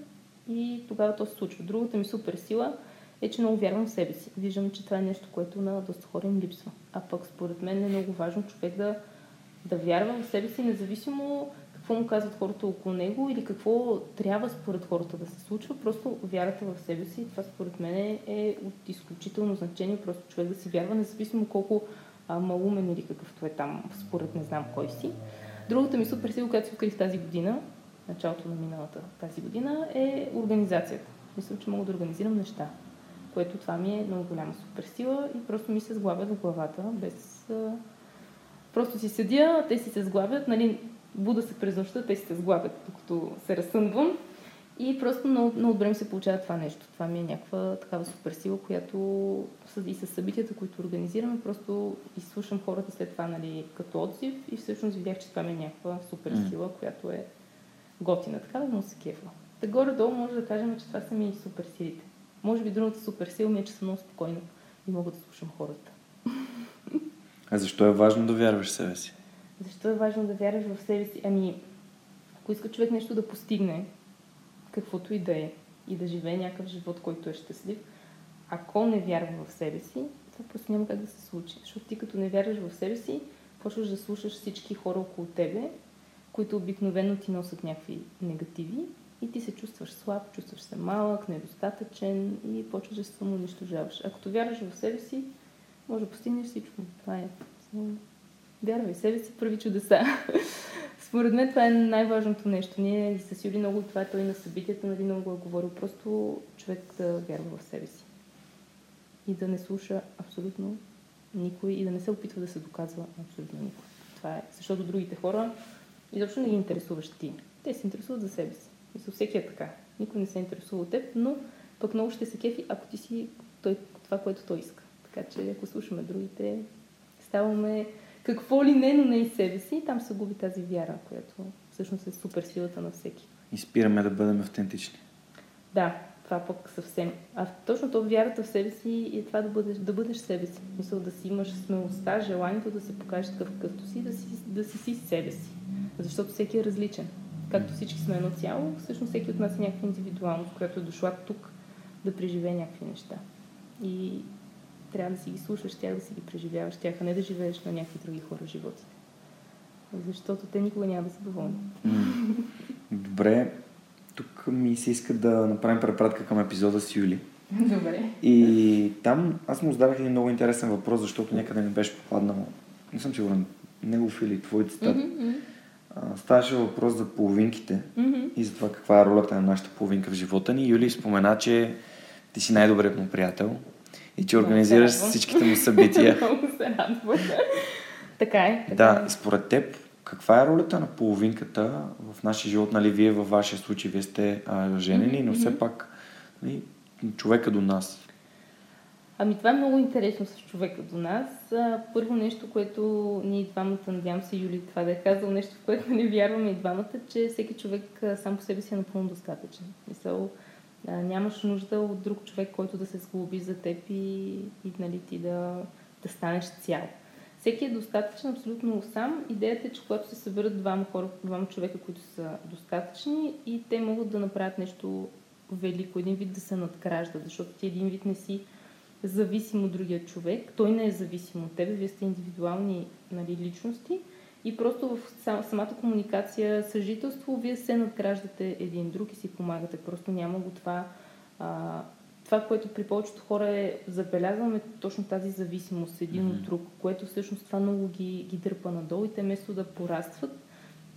и тогава то се случва. Другата ми супер сила е, че много вярвам в себе си. Виждам, че това е нещо, което на доста хора им липсва. А пък според мен е много важно човек да, да вярва в себе си, независимо какво му казват хората около него или какво трябва според хората да се случва. Просто вярата в себе си, това според мен е от изключително значение, просто човек да си вярва, независимо колко а, малумен или какъвто е там, според не знам кой си. Другата ми супер сила, която си открих тази година, началото на миналата тази година, е организацията. Мисля, че мога да организирам неща, което това ми е много голяма супер сила и просто ми се сглавят в главата, без... Просто си седя, те си се сглавят, нали, буда се през нощта, те си се сглабят, докато се разсънвам. И просто добре ми се получава това нещо. Това ми е някаква такава суперсила, която и с събитията, които организираме, просто изслушам хората след това нали, като отзив и всъщност видях, че това ми е някаква суперсила, mm. която е готина. Така да му се кефа. Та горе-долу може да кажем, че това са ми суперсилите. Може би другата суперсила ми е, че съм много спокойна и мога да слушам хората. А защо е важно да вярваш в себе си? Защо е важно да вярваш в себе си? Ами, ако иска човек нещо да постигне, каквото и да е, и да живее някакъв живот, който е щастлив, ако не вярва в себе си, това просто няма как да се случи. Защото ти като не вярваш в себе си, почваш да слушаш всички хора около тебе, които обикновено ти носят някакви негативи и ти се чувстваш слаб, чувстваш се малък, недостатъчен и почваш да се самоунищожаваш. Ако вярваш в себе си, може да постигнеш всичко. Това е. Вярвай себе си, прави чудеса. Според мен това е най-важното нещо. Ние с Юли много това той на събитията, нали много го е говорил. Просто човек да вярва в себе си. И да не слуша абсолютно никой и да не се опитва да се доказва абсолютно никой. Това е. Защото другите хора изобщо не ги интересуваш ти. Те се интересуват за себе си. Мисля, всеки е така. Никой не се интересува от теб, но пък много ще се кефи, ако ти си той, това, което той иска. Така че ако слушаме другите, ставаме какво ли не, но не и себе си. И там се губи тази вяра, която всъщност е супер силата на всеки. И спираме да бъдем автентични. Да, това пък съвсем. А точно то вярата в себе си е това да бъдеш, да бъдеш себе си. Мисъл да си имаш смелостта, желанието да се покажеш такъв какъвто си, да си, да си си себе си. Защото всеки е различен. Както всички сме едно цяло, всъщност всеки от нас е някаква индивидуалност, която е дошла тук да преживее някакви неща. И трябва да си ги слушаш, тях да си ги преживяваш, тях, а не да живееш на някакви други хора животите. Защото те никога няма да са доволни. Добре, тук ми се иска да направим препратка към епизода с Юли. Добре. И там аз му задавах един много интересен въпрос, защото някъде ми беше попаднал, не съм сигурен, негов или твой цитат. Mm-hmm. Ставаше въпрос за половинките mm-hmm. и за това каква е ролята на нашата половинка в живота ни. Юли спомена, че ти си най-добрият му приятел и че организираш всичките му събития. Много се радвам. така е. Така да, е. според теб, каква е ролята на половинката в нашия живот? Нали, вие във вашия случай, вие сте а, женени, но все пак нали, човека до нас. Ами това е много интересно с човека до нас. Първо нещо, което ние двамата, надявам се Юли това да е казал, нещо, в което не вярваме и двамата, че всеки човек сам по себе си е напълно достатъчен. Мисъл, нямаш нужда от друг човек, който да се сглоби за теб и, и нали, ти да, да станеш цял. Всеки е достатъчен абсолютно сам. Идеята е, че когато се съберат двама хора, двама човека, които са достатъчни и те могат да направят нещо велико, един вид да се надграждат, защото ти един вид не си зависим от другия човек, той не е зависим от тебе, вие сте индивидуални нали, личности и просто в самата комуникация, съжителство, вие се надграждате един друг и си помагате. Просто няма го това, а, това, което при повечето хора е, забелязваме точно тази зависимост един mm-hmm. от друг, което всъщност това много ги, ги дърпа надолу и те вместо да порастват,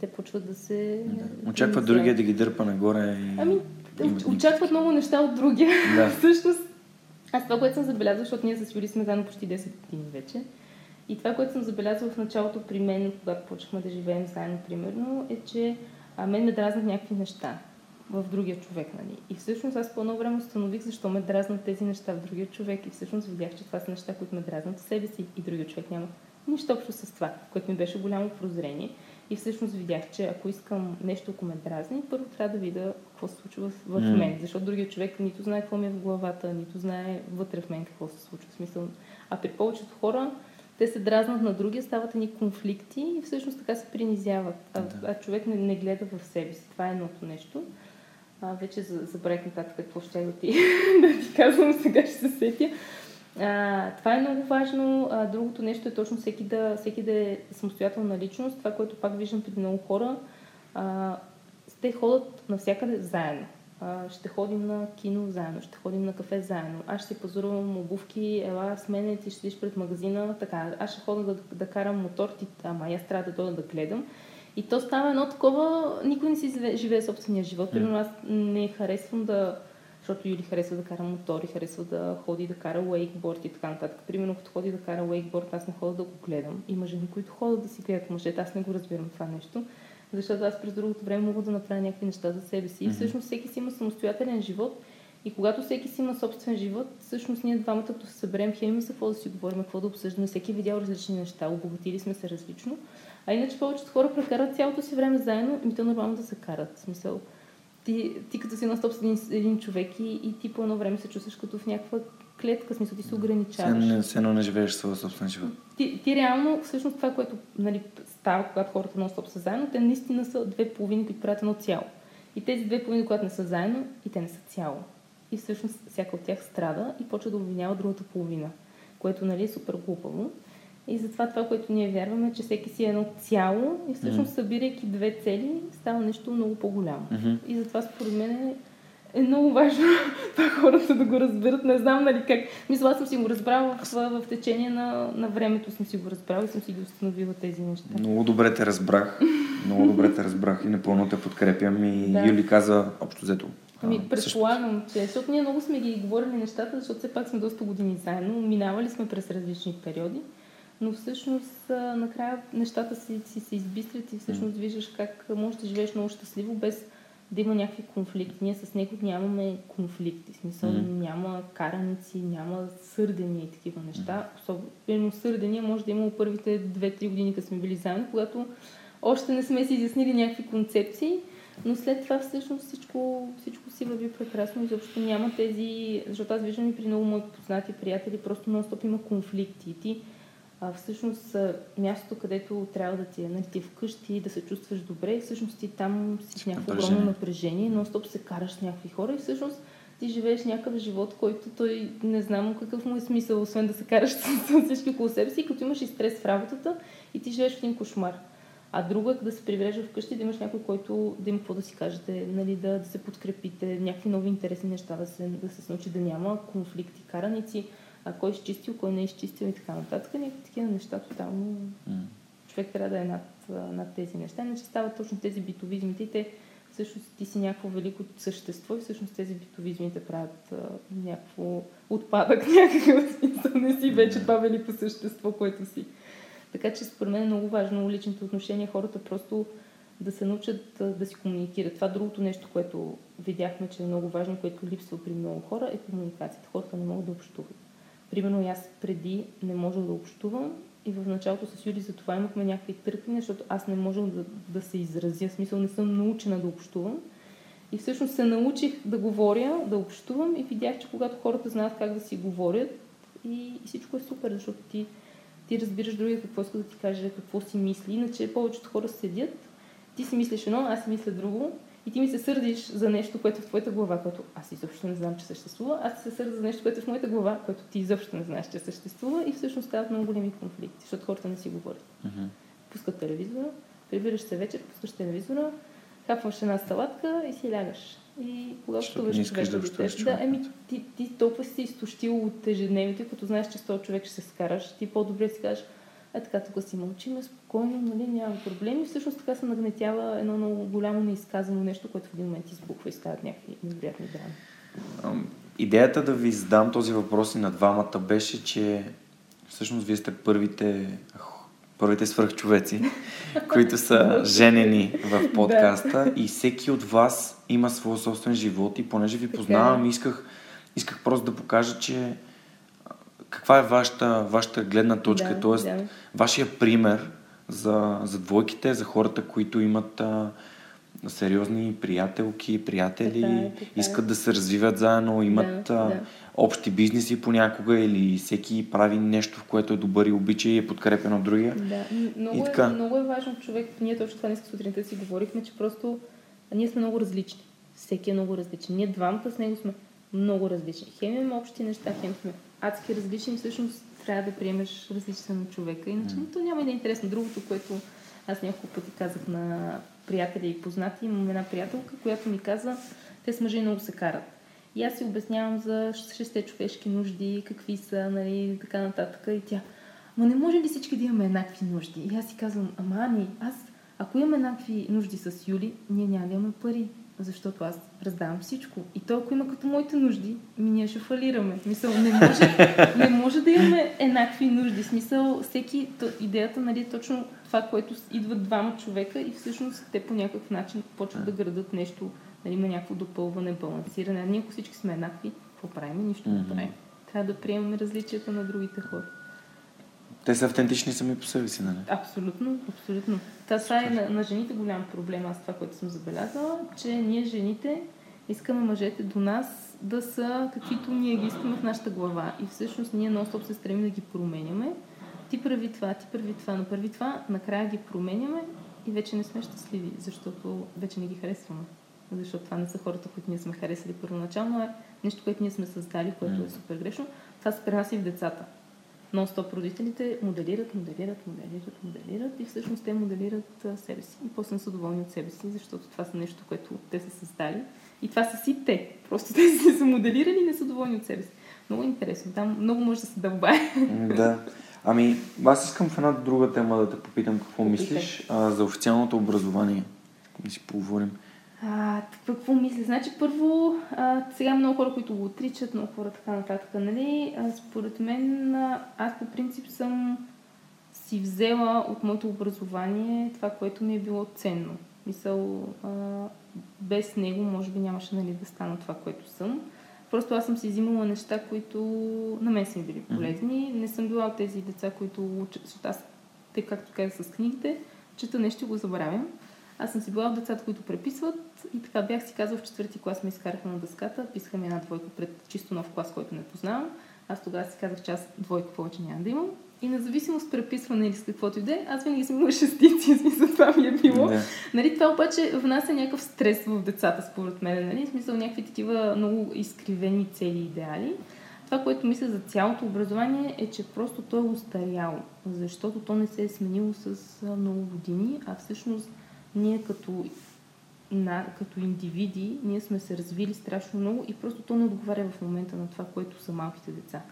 те почват да се... Да. Очакват другия да ги дърпа нагоре. И... Ами, очакват много неща от другия. Да. всъщност аз това, което съм забелязала, защото ние с Юли сме заедно почти 10 години вече, и това, което съм забелязала в началото при мен, когато почнахме да живеем заедно, примерно, е, че а, мен ме дразнат някакви неща в другия човек. Нали? И всъщност аз по едно време установих защо ме дразнат тези неща в другия човек. И всъщност видях, че това са неща, които ме дразнат в себе си и другия човек няма нищо общо с това, което ми беше голямо прозрение. И всъщност видях, че ако искам нещо, ако ме дразни, първо трябва да видя какво се случва в, mm. мен. Защото другия човек нито знае какво ми е в главата, нито знае вътре в мен какво се случва. В смисъл. А при повечето хора те се дразнат на другия, стават ни конфликти и всъщност така се принизяват. А, да. а човек не, не гледа в себе си. Това е едното нещо. А, вече забравих нататък какво ще да ти, да ти казвам, сега ще се сетя. А, това е много важно. А, другото нещо е точно всеки да, всеки да е самостоятелна личност. Това, което пак виждам при много хора, а, те ходят навсякъде заедно. А, ще ходим на кино заедно, ще ходим на кафе заедно. Аз ще пазарувам обувки, ела с мене, ти ще седиш пред магазина, така. Аз ще хода да, да карам мотор, ти, ама аз трябва да дойда да гледам. И то става едно такова, никой не си живее собствения живот. Примерно аз не харесвам да защото Юли харесва да кара мотори, харесва да ходи да кара уейкборд и така нататък. Примерно, като ходи да кара уейкборд, аз не хода да го гледам. Има жени, които ходят да си гледат мъжете, аз не го разбирам това нещо. Защото аз през другото време мога да направя някакви неща за себе си. И всъщност всеки си има самостоятелен живот. И когато всеки си има собствен живот, всъщност ние двамата, като се съберем, хем има за какво да си говорим, какво да обсъждаме. Всеки е видял различни неща, обогатили сме се различно. А иначе повечето хора прекарат цялото си време заедно и то нормално да се карат. В смисъл, ти, ти като си на стоп с един, един човек и, и ти по едно време се чувстваш като в някаква клетка, смисъл ти се ограничаваш. Все едно не живееш своя собствен живот. Ти, ти реално, всъщност това, което нали, става, когато хората на стоп са заедно, те наистина са две половини, които правят едно цяло. И тези две половини, когато не са заедно, и те не са цяло. И всъщност всяка от тях страда и почва да обвинява другата половина, което нали, е супер глупаво. И затова това, което ние вярваме, че всеки си е едно цяло и всъщност mm-hmm. събирайки две цели, става нещо много по-голямо. Mm-hmm. И затова според мен е, много важно това хората да го разберат. Не знам нали как. Мисля, аз съм си го разбрала в, в течение на, на времето съм си го разбрала и съм си ги установила тези неща. Много добре те разбрах. Много добре те разбрах и напълно те подкрепям. И да. Юли каза общо взето. Ами, предполагам, че защото ние много сме ги говорили нещата, защото все пак сме доста години заедно, минавали сме през различни периоди но всъщност накрая нещата си, си се избистрят и всъщност виждаш как можеш да живееш много щастливо без да има някакви конфликти. Ние с него нямаме конфликти, в смисъл mm. няма караници, няма сърдения и такива неща. Особено сърдения може да има първите 2-3 години, като сме били заедно, когато още не сме си изяснили някакви концепции, но след това всъщност всичко, всичко си върви прекрасно и заобщо няма тези, защото аз виждам и при много мои познати приятели, просто нон-стоп има конфликти. И ти а, всъщност мястото, където трябва да ти е, нали, ти е вкъщи, да се чувстваш добре, и всъщност ти там си в някакво огромно напрежение, но стоп се караш с някакви хора и всъщност ти живееш някакъв живот, който той не знам какъв му е смисъл, освен да се караш с, всички около себе си, като имаш и стрес в работата и ти живееш в един кошмар. А друго е да се приврежа вкъщи, да имаш някой, който да има какво да си кажете, нали, да, да се подкрепите, някакви нови интересни неща да се, да се научи, да няма конфликти, караници а кой е изчистил, кой не е изчистил и така нататък. Някакви такива неща тотално mm. човек трябва да е над, над тези неща. Иначе стават точно тези битовизмите и те всъщност ти си някакво велико същество и всъщност тези битовизми те правят а, някакво отпадък някакъв смисъл. Не си вече това велико същество, което си. Така че според мен е много важно личните отношения, хората просто да се научат да си комуникират. Това другото нещо, което видяхме, че е много важно, което липсва при много хора, е комуникацията. Хората не могат да общуват. Примерно аз преди не можех да общувам и в началото с Юли за това имахме някакви търкания, защото аз не можех да, да се изразя. В смисъл не съм научена да общувам. И всъщност се научих да говоря, да общувам и видях, че когато хората знаят как да си говорят и, и всичко е супер, защото ти, ти разбираш другия какво иска да ти каже, какво си мисли. Иначе повечето хора седят, ти си мислиш едно, аз си мисля друго и ти ми се сърдиш за нещо, което е в твоята глава, което аз изобщо не знам, че съществува, аз се сърда за нещо, което е в моята глава, което ти изобщо не знаеш, че съществува и всъщност стават много големи конфликти, защото хората не си говорят. Mm-hmm. Пускат телевизора, прибираш се вечер, пускаш телевизора, хапваш една салатка и си лягаш. И когато чуваш човек да теб, да, еми, ти, ти толкова си изтощил от ежедневието, като знаеш, че с този човек ще се скараш, ти по-добре си кажеш, е така, тук си мълчиме спокойно, нали, няма проблеми. Всъщност така се нагнетява едно много голямо неизказано нещо, което в един момент избухва и стават някакви невероятни драми. Идеята да ви задам този въпрос и на двамата беше, че всъщност вие сте първите, първите свръхчовеци, които са женени в подкаста и всеки от вас има своя собствен живот и понеже ви познавам, е. исках, исках просто да покажа, че каква е вашата, вашата гледна точка, да, т.е. Да. вашия пример за, за двойките, за хората, които имат а, сериозни приятелки, приятели, така е, така е. искат да се развиват заедно, имат да, а, да. общи бизнеси понякога или всеки прави нещо, в което е добър и обича и е подкрепен от другия. Да, много, и така. Е, много е важно човек, ние точно това днес сутринта си говорихме, че просто ние сме много различни. Всеки е много различен. Ние двамата с него сме много различни. Хем имаме общи неща, хем сме адски различни, всъщност трябва да приемеш различен човека. Иначе mm. то няма и да е интересно. Другото, което аз няколко пъти казах на приятели и познати, имам една приятелка, която ми каза, те с мъжи много се карат. И аз си обяснявам за шесте човешки нужди, какви са, нали, така нататък. И тя, ма не може ли всички да имаме еднакви нужди? И аз си казвам, ама Ани, аз, ако имаме еднакви нужди с Юли, ние няма да имаме пари защото аз раздавам всичко. И то, ако има като моите нужди, ми ние ще фалираме. Мисъл, не може, не може да имаме еднакви нужди. Смисъл, всеки, идеята, нали, е точно това, което идват двама човека и всъщност те по някакъв начин почват да градат нещо, нали, има някакво допълване, балансиране. А ние, ако всички сме еднакви, какво правим? Нищо не правим. Трябва да приемаме различията на другите хора. Те са автентични сами по себе си, нали? Абсолютно, абсолютно. Та са е на, на жените голям проблем, аз това, което съм забелязала, че ние жените искаме мъжете до нас да са каквито ние ги искаме в нашата глава. И всъщност ние нон-стоп се стремим да ги променяме. Ти прави това, ти прави това, направи това, накрая ги променяме и вече не сме щастливи, защото вече не ги харесваме. Защото това не са хората, които ние сме харесали първоначално, е нещо, което ние сме създали, което е супер грешно. Това се пренася и в децата нон-стоп родителите моделират, моделират, моделират, моделират и всъщност те моделират себе си. И после не са доволни от себе си, защото това са нещо, което те са създали. И това са си те. Просто те са моделирали и не са доволни от себе си. Много интересно. Там много може да се дълбае. Да. Ами, аз искам в една друга тема да те попитам какво Попитай. мислиш а, за официалното образование. Да си поговорим. А, какво мисля? Значи първо, а, сега много хора, които го отричат, много хора така нататък, нали? А, според мен, аз по принцип съм си взела от моето образование това, което ми е било ценно. Мисъл, а, без него може би нямаше нали, да стана това, което съм. Просто аз съм си взимала неща, които на мен са ми били полезни. Не съм била от тези деца, които учат, защото аз, те, както казах с книгите, чета нещо го забравям. Аз съм си била от децата, които преписват и така бях си казал в четвърти клас ме изкараха на дъската, писаха ми една двойка пред чисто нов клас, който не познавам. Аз тогава си казах, че аз двойка повече няма да имам. И независимо с преписване или с каквото и да е, аз винаги съм имала шестици, смисъл това ми е било. Да. Нали, това обаче внася някакъв стрес в децата, според мен. Нали? В смисъл някакви такива много изкривени цели и идеали. Това, което мисля за цялото образование е, че просто то е устаряло, защото то не се е сменило с много години, а всъщност ние като, на, като индивиди, ние сме се развили страшно много и просто то не отговаря в момента на това, което са малките деца.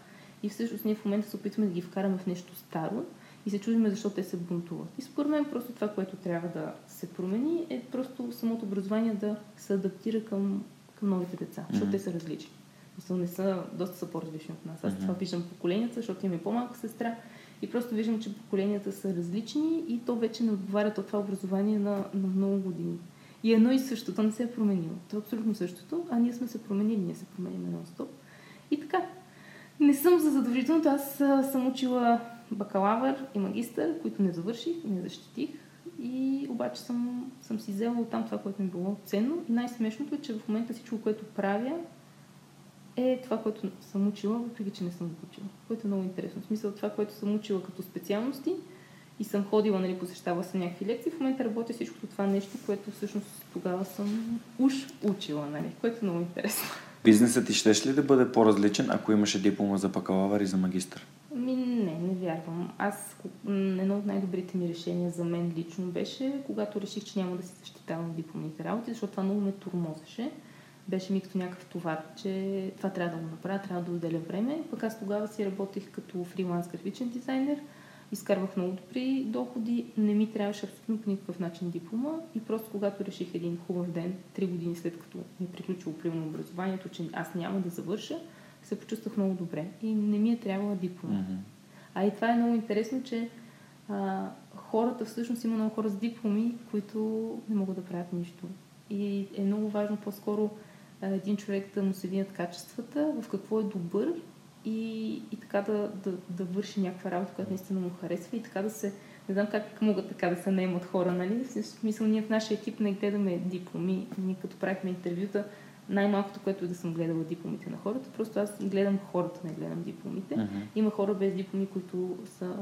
И всъщност ние в момента се опитваме да ги вкараме в нещо старо и се чудиме защо те се бунтуват. И според мен просто това, което трябва да се промени е просто самото образование да се адаптира към, към новите деца, защото mm-hmm. те са различни. Мисъл, не са, доста са по-различни от нас. Аз Мгм. това виждам поколенията, защото имам и по-малка сестра. И просто виждам, че поколенията са различни и то вече не отговаря то това образование на, на много години. И едно и също, то не се е променило. То е абсолютно същото, а ние сме се променили, ние се променяме нон-стоп. И така, не съм за задължителното. Аз съм учила бакалавър и магистър, които не завърших, не защитих. И обаче съм, съм си взела от там това, което ми е било ценно. И най-смешното е, че в момента всичко, което правя, е това, което съм учила, въпреки че не съм го учила. Което е много интересно. В смисъл това, което съм учила като специалности и съм ходила, нали, посещава съм някакви лекции, в момента работя всичкото това нещо, което всъщност тогава съм уж учила, нали, което е много интересно. Бизнесът ти щеш ли да бъде по-различен, ако имаше диплома за бакалавър и за магистър? Ми, не, не вярвам. Аз, едно от най-добрите ми решения за мен лично беше, когато реших, че няма да си защитавам дипломните работи, защото това много ме турмозеше. Беше ми като някакъв товар, че това трябва да го направя, трябва да отделя време. Пък аз тогава си работех като фриланс графичен дизайнер, изкарвах много добри доходи, не ми трябваше абсолютно по никакъв начин диплома и просто когато реших един хубав ден, три години след като ми е приключило примерно образованието, че аз няма да завърша, се почувствах много добре и не ми е трябвала диплома. Мгм. А и това е много интересно, че а, хората, всъщност има много хора с дипломи, които не могат да правят нищо. И е много важно по-скоро един човек да му се видят качествата, в какво е добър и, и така да, да, да върши някаква работа, която наистина му харесва и така да се... Не знам как могат така да се наемат хора, нали? В смисъл, ние в нашия екип не гледаме дипломи. Ние като правихме интервюта, най-малкото, което е да съм гледала дипломите на хората, просто аз гледам хората, не гледам дипломите. Мгм. Има хора без дипломи, които са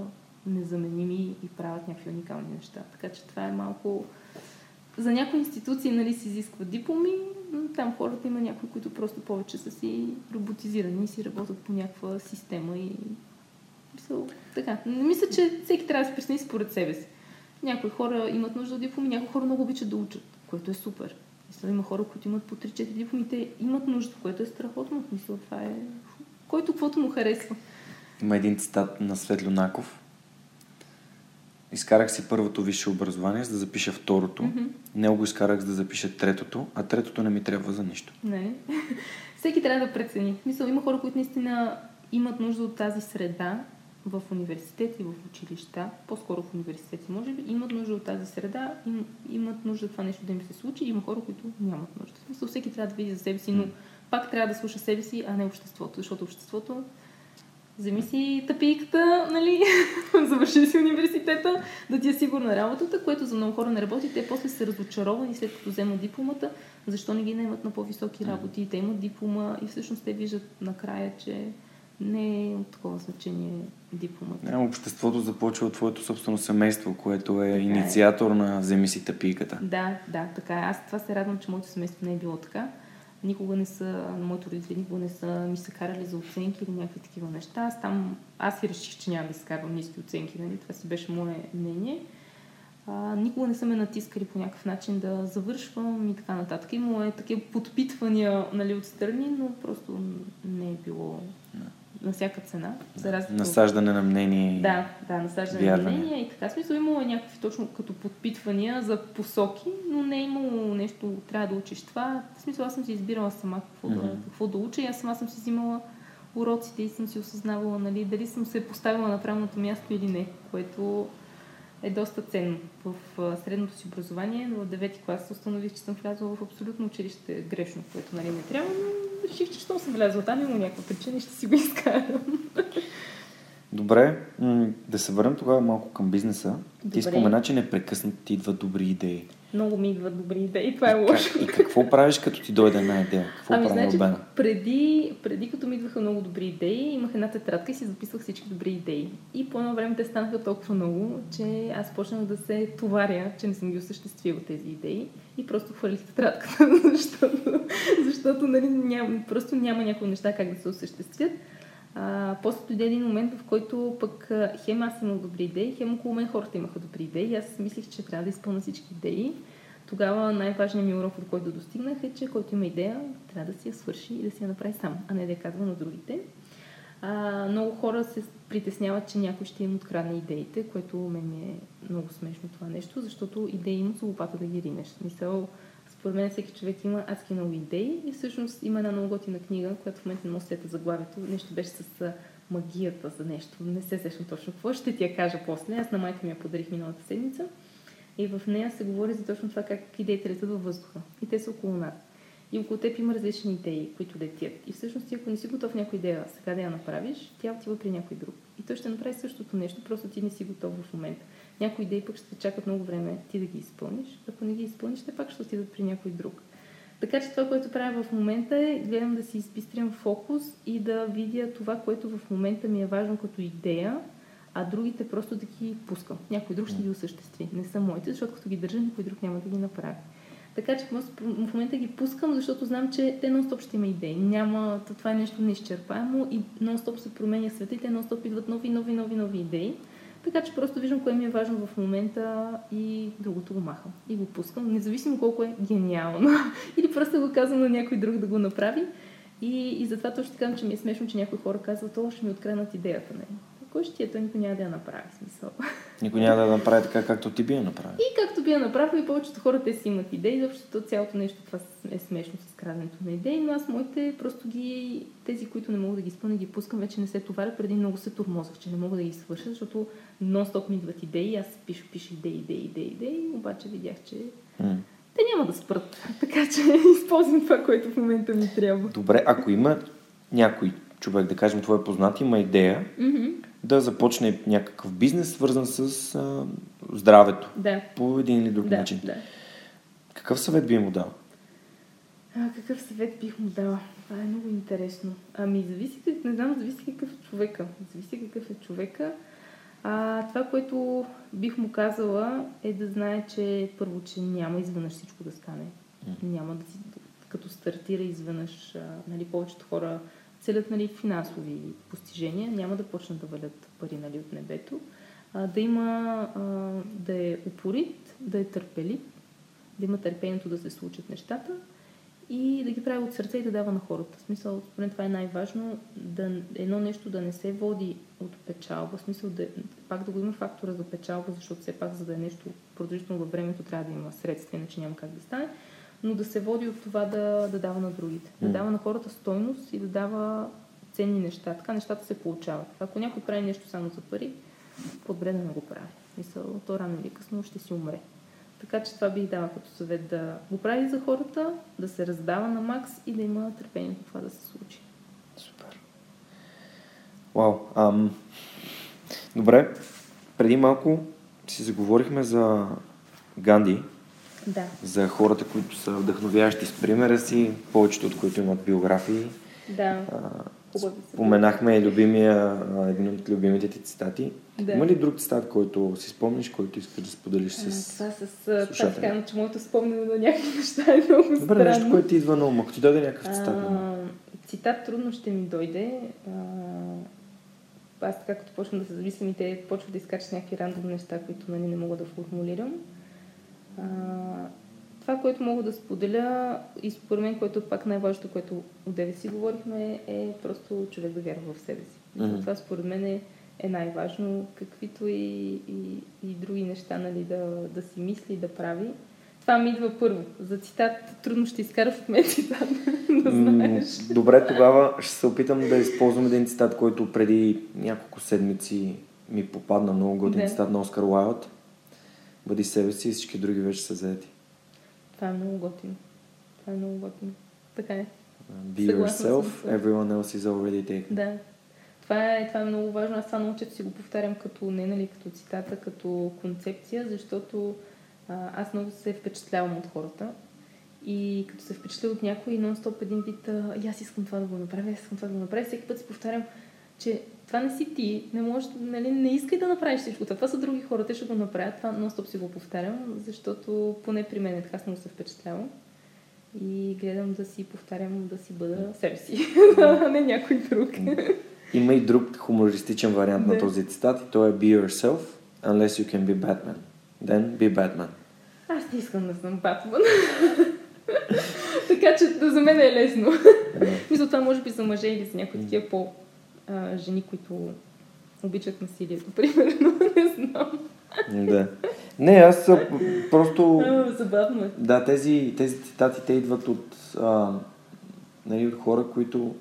незаменими и правят някакви уникални неща. Така че това е малко... За някои институции нали, се изискват дипломи, но там хората има някои, които просто повече са си роботизирани и си работят по някаква система и... Мисъл, така. Мисля, че всеки трябва да се пресни според себе си. Някои хора имат нужда от дипломи, някои хора много обичат да учат, което е супер. Мисля, има хора, които имат по 3-4 дипломи, те имат нужда, което е страхотно. Мисля, това е... Който каквото му харесва. Има един цитат на Светло Наков. Изкарах си първото висше образование, за да запиша второто. Мгм. Него го изкарах, за да запиша третото, а третото не ми трябва за нищо. Не. Всеки трябва да прецени. Мисъл, има хора, които наистина имат нужда от тази среда в университети, в училища, по-скоро в университети, може би, имат нужда от тази среда, им, имат нужда това нещо да им се случи, има хора, които нямат нужда. В смисъл, всеки трябва да види за себе си, но пак трябва да слуша себе си, а не обществото, защото обществото Вземи си тъпийката, нали, завърши си университета, да ти е сигурна работата, което за много хора не работи. Те после са разочаровани след като вземат дипломата, защо не ги наемат на по-високи работи. Те имат диплома и всъщност те виждат накрая, че не е от такова значение дипломата. Не, обществото започва от твоето собствено семейство, което е Така е. инициатор на вземи си тъпийката. Да, да, така е. Аз това се радвам, че моето семейство не е било така. Никога не са, моите родители никога не са ми се карали за оценки или някакви такива неща. Аз там, аз си реших, че няма да си карвам ниски оценки, нали? Това си беше мое мнение. А, никога не са ме натискали по някакъв начин да завършвам и така нататък. Имало е такива подпитвания нали, отстрани, но просто не е било на всяка цена. За разлика от- Насаждане на мнение. да, да, насаждане на Вярване. мнения и така. Смисъл имало е някакви точно като подпитвания за посоки, но не е имало нещо, трябва да учиш това. В смисъл аз съм си избирала сама какво, да, Мгм. какво да уча и аз сама съм си взимала уроците и съм си осъзнавала, нали, дали съм се поставила на правилното място или не, което е доста ценно. В средното си образование, в 9-ти клас установих, че съм влязла в абсолютно училище грешно, което нали не трябва, но реших, че щом съм влязла там, има някаква причина и ще си го изкарам. Добре, да се върнем тогава малко към бизнеса. Добре. Ти спомена, че непрекъснато ти идват добри идеи. Много ми идват добри идеи, това е И, лошо. как, и какво правиш, като ти дойде една идея? Какво Ами, значи, преди, преди като ми идваха много добри идеи, имах една тетрадка и си записвах всички добри идеи. И по едно време те станаха толкова много, че аз почнах да се товаря, че не съм ги осъществила тези идеи. И просто хвърлих тетрадката, защото, защото нали, ням, просто няма някои неща как да се осъществят. А, после дойде един момент, в който пък хем аз имах добри идеи, хем около мен хората имаха добри идеи. Аз мислих, че трябва да изпълня всички идеи. Тогава най-важният ми урок, от който достигнах е, че който има идея, трябва да си я свърши и да си я направи сам, а не да я казва на другите. А, много хора се притесняват, че някой ще им открадне идеите, което мен ми е много смешно това нещо, защото идеи имат за лопата да ги ринеш. В Смисъл, според мен всеки човек има адски много идеи и всъщност има една много готина книга, която в момента не мога да заглавието. Нещо беше с магията за нещо. Не се сещам точно какво. Ще ти я кажа после. Аз на майка ми я подарих миналата седмица. И в нея се говори за точно това как идеите летят във въздуха. И те са около нас. И около теб има различни идеи, които летят. И всъщност ти, ако не си готов някоя идея сега да я направиш, тя отива при някой друг. И той ще направи същото нещо, просто ти не си готов в момента. Някои идеи пък ще чакат много време ти да ги изпълниш. Ако не ги изпълниш, те пак ще отидат при някой друг. Така че това, което правя в момента е гледам да си изпистрям фокус и да видя това, което в момента ми е важно като идея, а другите просто да ги пускам. Някой друг ще ги осъществи. Не са моите, защото като ги държа, никой друг няма да ги направи. Така че в момента ги пускам, защото знам, че те нон-стоп ще има идеи. Няма, това е нещо неизчерпаемо и нон-стоп се променя света и те нон-стоп идват нови, нови, нови, нови идеи. Така че просто виждам кое ми е важно в момента и другото го махам. И го пускам, независимо колко е гениално. Или просто го казвам на някой друг да го направи. И, и затова точно така, че ми е смешно, че някои хора казват, о, ще ми откраднат идеята. Не кой ще ти е, той никой няма да я направи смисъл. Никой няма да направи така, както ти би я направил. И както би я направил, и повечето хора те си имат идеи, защото цялото нещо това е смешно с краденето на идеи, но аз моите просто ги, тези, които не мога да ги изпълня, ги пускам, вече не се товаря, преди много се турмозах, че не мога да ги свърша, защото нон-стоп ми идват идеи, аз пиша, пиша идеи, идеи, идеи, идеи, обаче видях, че mm. те няма да спрат. Така че използвам това, което в момента ми трябва. Добре, ако има някой човек, да кажем, твой познат, има идея, mm-hmm да започне някакъв бизнес, свързан с а, здравето. Да. По един или друг да, начин. Да. Какъв съвет би му дал? А, какъв съвет бих му дала? Това е много интересно. Ами, зависи, не знам, зависи какъв е човека. Зависи какъв е човека. А, това, което бих му казала е да знае, че първо, че няма изведнъж всичко да стане. Mm. Няма да си, като стартира изведнъж, а, нали, повечето хора целят нали, финансови постижения, няма да почнат да валят пари нали, от небето, а, да има, а, да е упорит, да е търпелив, да има търпението да се случат нещата и да ги прави от сърце и да дава на хората. В смисъл, според това е най-важно да, едно нещо да не се води от печалба, в смисъл да, пак да го има фактора за печалба, защото все пак за да е нещо продължително във времето трябва да има средства, иначе няма как да стане но да се води от това да, да дава на другите. Да дава на хората стойност и да дава ценни неща. Така нещата се получават. Ако някой прави нещо само за пари, по-добре да не го прави. Мисъл, то рано или късно ще си умре. Така че това бих дала като съвет да го прави за хората, да се раздава на макс и да има търпение това да се случи. Супер. Вау. Ам... Добре, преди малко си заговорихме за Ганди, да. за хората, които са вдъхновящи с примера си, повечето от които имат биографии. Да. Споменахме любимия, един от любимите ти цитати. Да. Има ли друг цитат, който си спомниш, който искаш да споделиш с Това с това че моето спомняне на някакви неща е много Добре, странно. нещо, което ти идва на ум. Ако ти дойде някакъв цитат а, Цитат трудно ще ми дойде. А, аз така като почвам да се замислям и те почват да изкачат някакви рандом неща, които нали, не мога да формулирам. А, това, което мога да споделя и според мен, което е пак най-важното, което от си говорихме, е просто човек да вярва в себе си. Mm-hmm. Това според мен е, е най-важно, каквито и, и, и други неща нали, да, да си мисли, да прави. Това ми идва първо. За цитат трудно ще изкараш от мен цитат, да знаеш. Добре, тогава ще се опитам да използвам един цитат, който преди няколко седмици ми попадна много годин цитат на Оскар Уайлд. Бъди себе си и всички други вече са заети. Това е много готино. Това е много готино. Така е. Be Съгласна yourself, everyone else is already taken. Да. Това е, това е много важно. Аз това науча си го повтарям като не, нали, като цитата, като концепция, защото а, аз много се впечатлявам от хората. И като се впечатля от някой, нон-стоп един вид, а, аз искам това да го направя, аз искам това да го направя. Всеки път си повтарям, че това не си ти, не можеш, нали, не искай да направиш всичко. Това са други хора, те ще го направят. Това нон-стоп си го повтарям, защото поне при мен е така съм се впечатлявам. И гледам да си повтарям да си бъда себе си, а не някой друг. Има и друг хумористичен вариант на този цитат и то е Be yourself, unless you can be Batman. Then be Batman. Аз не искам да съм Батман. така че да за мен е лесно. Мисля, това може би за мъже или за някои такива по а, жени, които обичат насилието, примерно. Не знам. Да. Не, аз просто... Забавно е. Да, тези, тези цитати, те идват от, а, нали, от хора, които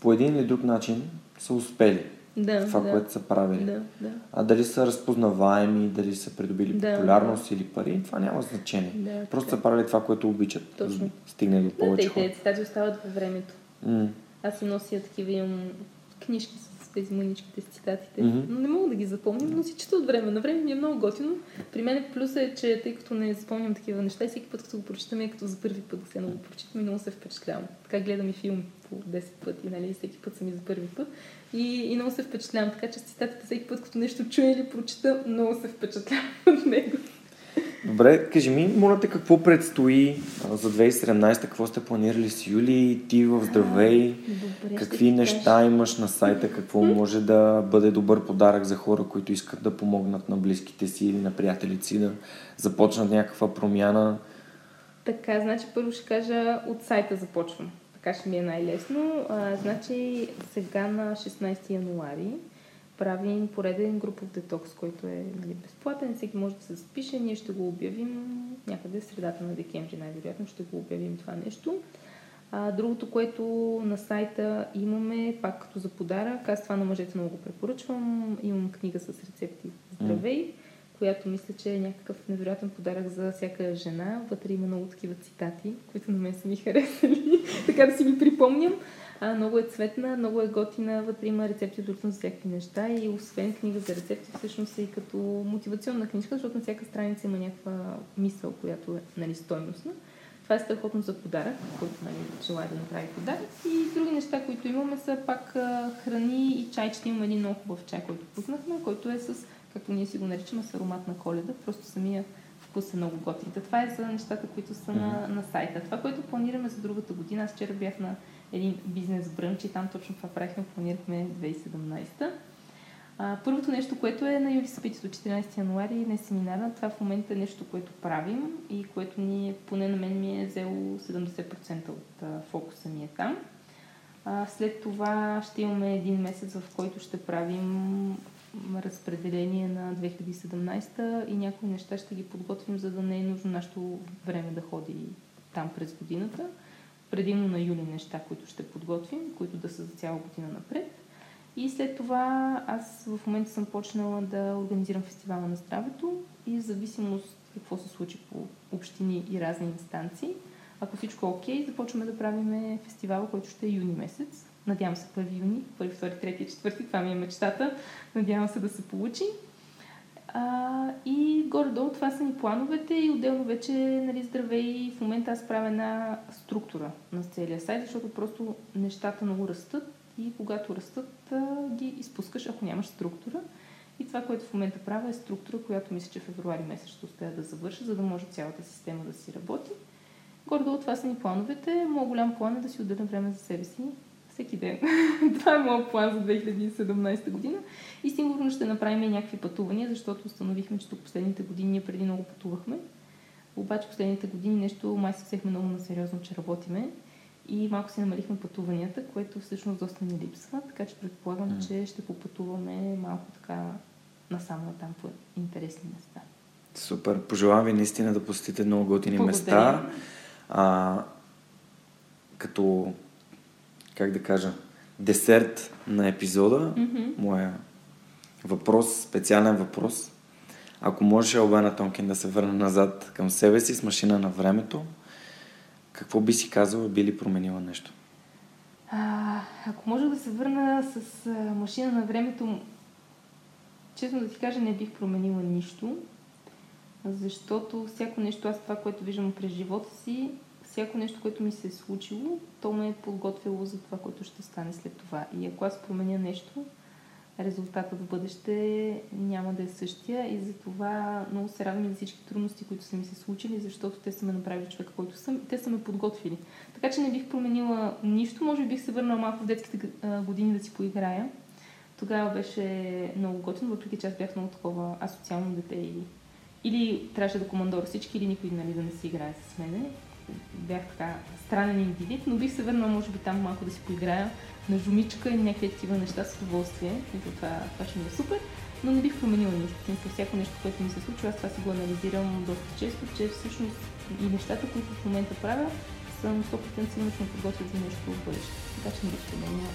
по един или друг начин са успели Да, това, да. което са правили. Да, да. А дали са разпознаваеми, дали са придобили Да, популярност или пари, това няма значение. Да, Просто така. са правили това, което обичат. Точно. да Стигне до Да, повече те, хора. те цитати остават във времето. М. Аз си нося такива, имам книжки с тези мъничките с цитатите, Мгм. но не мога да ги запомням, но си чета от време на време ми е много готино. При мен плюсът е, че тъй като не запомням такива неща, всеки път, като го прочитам, е като за първи път да се го прочитам и много се впечатлявам. Така гледам и филм по 10 пъти, нали, и всеки път съм и за първи път. И, и много се впечатлявам, така че с цитатите всеки път, като нещо чуя или прочита, много се впечатлявам от него. Добре, кажи ми, моля те, какво предстои за 2017, какво сте планирали с Юли, ти в Здравей, Добре, какви неща кажа. имаш на сайта, какво може да бъде добър подарък за хора, които искат да помогнат на близките си или на приятелите си да започнат някаква промяна. Така, значи първо ще кажа от сайта започвам. Така ще ми е най-лесно. А, значи сега на 16 януари правим пореден групов детокс, който е нали, безплатен. Всеки може да се запише. Ние ще го обявим някъде в средата на декември, най-вероятно ще го обявим това нещо. А, другото, което на сайта имаме, пак като за подарък, аз това на мъжете много го препоръчвам. Имам книга с рецепти Здравей, която мисля, че е някакъв невероятен подарък за всяка жена. Вътре има много такива цитати, които на мен са ми харесали, така да си ги припомням. А, много е цветна, много е готина, вътре има рецепти абсолютно за всякакви неща и освен книга за рецепти, всъщност е и като мотивационна книжка, защото на всяка страница има някаква мисъл, която е нали, стойностна. Това е страхотно за подарък, който нали, желая да направи подарък. И други неща, които имаме са пак храни и чайчета. Имаме един много хубав чай, който пуснахме, който е с, както ние си го наричаме, с аромат на коледа. Просто самия вкус е много готин. Това е за нещата, които са на, на сайта. Това, което планираме за другата година, аз вчера бях на един бизнес брънч и там точно това правихме, планирахме 2017. А, първото нещо, което е на Юли събитието 14 януари, не семинара, това в момента е нещо, което правим и което ни е, поне на мен ми е взело 70% от а, фокуса ми е там. А, след това ще имаме един месец, в който ще правим разпределение на 2017 и някои неща ще ги подготвим, за да не е нужно нашето време да ходи там през годината. Предимно на юли неща, които ще подготвим, които да са за цяла година напред. И след това аз в момента съм почнала да организирам фестивала на здравето и в зависимост какво се случи по общини и разни инстанции, ако всичко е окей, започваме да правим фестивала, който ще е юни месец. Надявам се 1 юни, 1, 2, 3, 4, това ми е мечтата. Надявам се да се получи. А, и горе-долу това са ни плановете и отделно вече нали, здраве и в момента аз правя една структура на целия сайт, защото просто нещата много растат и когато растат а, ги изпускаш, ако нямаш структура. И това, което в момента правя е структура, която мисля, че февруари месец ще успея да завърша, за да може цялата система да си работи. Горе-долу това са ни плановете. Моят голям план е да си отделя време за себе си всеки ден. това е моят план за 2017 година. И сигурно ще направим някакви пътувания, защото установихме, че тук последните години ние преди много пътувахме. Обаче последните години нещо май се взехме много на сериозно, че работиме и малко си намалихме пътуванията, което всъщност доста ни липсва, така че предполагам, М. че ще попътуваме малко така насам там по интересни места. Супер. Пожелавам ви наистина да посетите много готини Благодаря. места. А, като, как да кажа, десерт на епизода, Мгм. моя въпрос, специален въпрос. Ако можеше Албена Тонкин да се върне назад към себе си с машина на времето, какво би си казала, би ли променила нещо? А, ако можех да се върна с а, машина на времето, честно да ти кажа, не бих променила нищо, защото всяко нещо, аз това, което виждам през живота си, всяко нещо, което ми се е случило, то ме е подготвило за това, което ще стане след това. И ако аз променя нещо, резултатът в бъдеще няма да е същия и затова много се радвам и за всички трудности, които са ми се случили, защото те са ме направили човека, който съм и те са ме подготвили. Така че не бих променила нищо, може би бих се върнала малко в детските години да си поиграя. Тогава беше много готино, въпреки че аз бях много такова асоциално дете и или трябваше да командора всички, или никой нали, да не си играе с мене. Бях така странен индивид, но бих се върнала, може би, там малко да си поиграя на жумичка и някакви такива неща с удоволствие. И това, това ще ми е супер. Но не бих променила наистина всяко нещо, което ми се случва. Аз това си го анализирам доста често, че всъщност и нещата, които в момента правя, съм 100% сигурно ще подготвят за нещо в бъдеще. Така че не бих променила.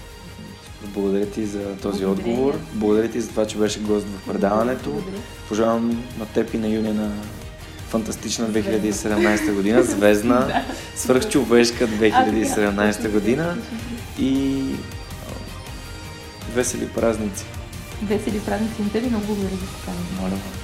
Благодаря ти за този Благодаря. отговор. Благодаря ти за това, че беше гост в предаването. Благодаря. Пожелавам на теб и на Юния на фантастична 2017 година, звездна, свръхчовешка А, така. 2017 година и весели празници. Весели празници на тебе, много благодаря за поканата. Моля.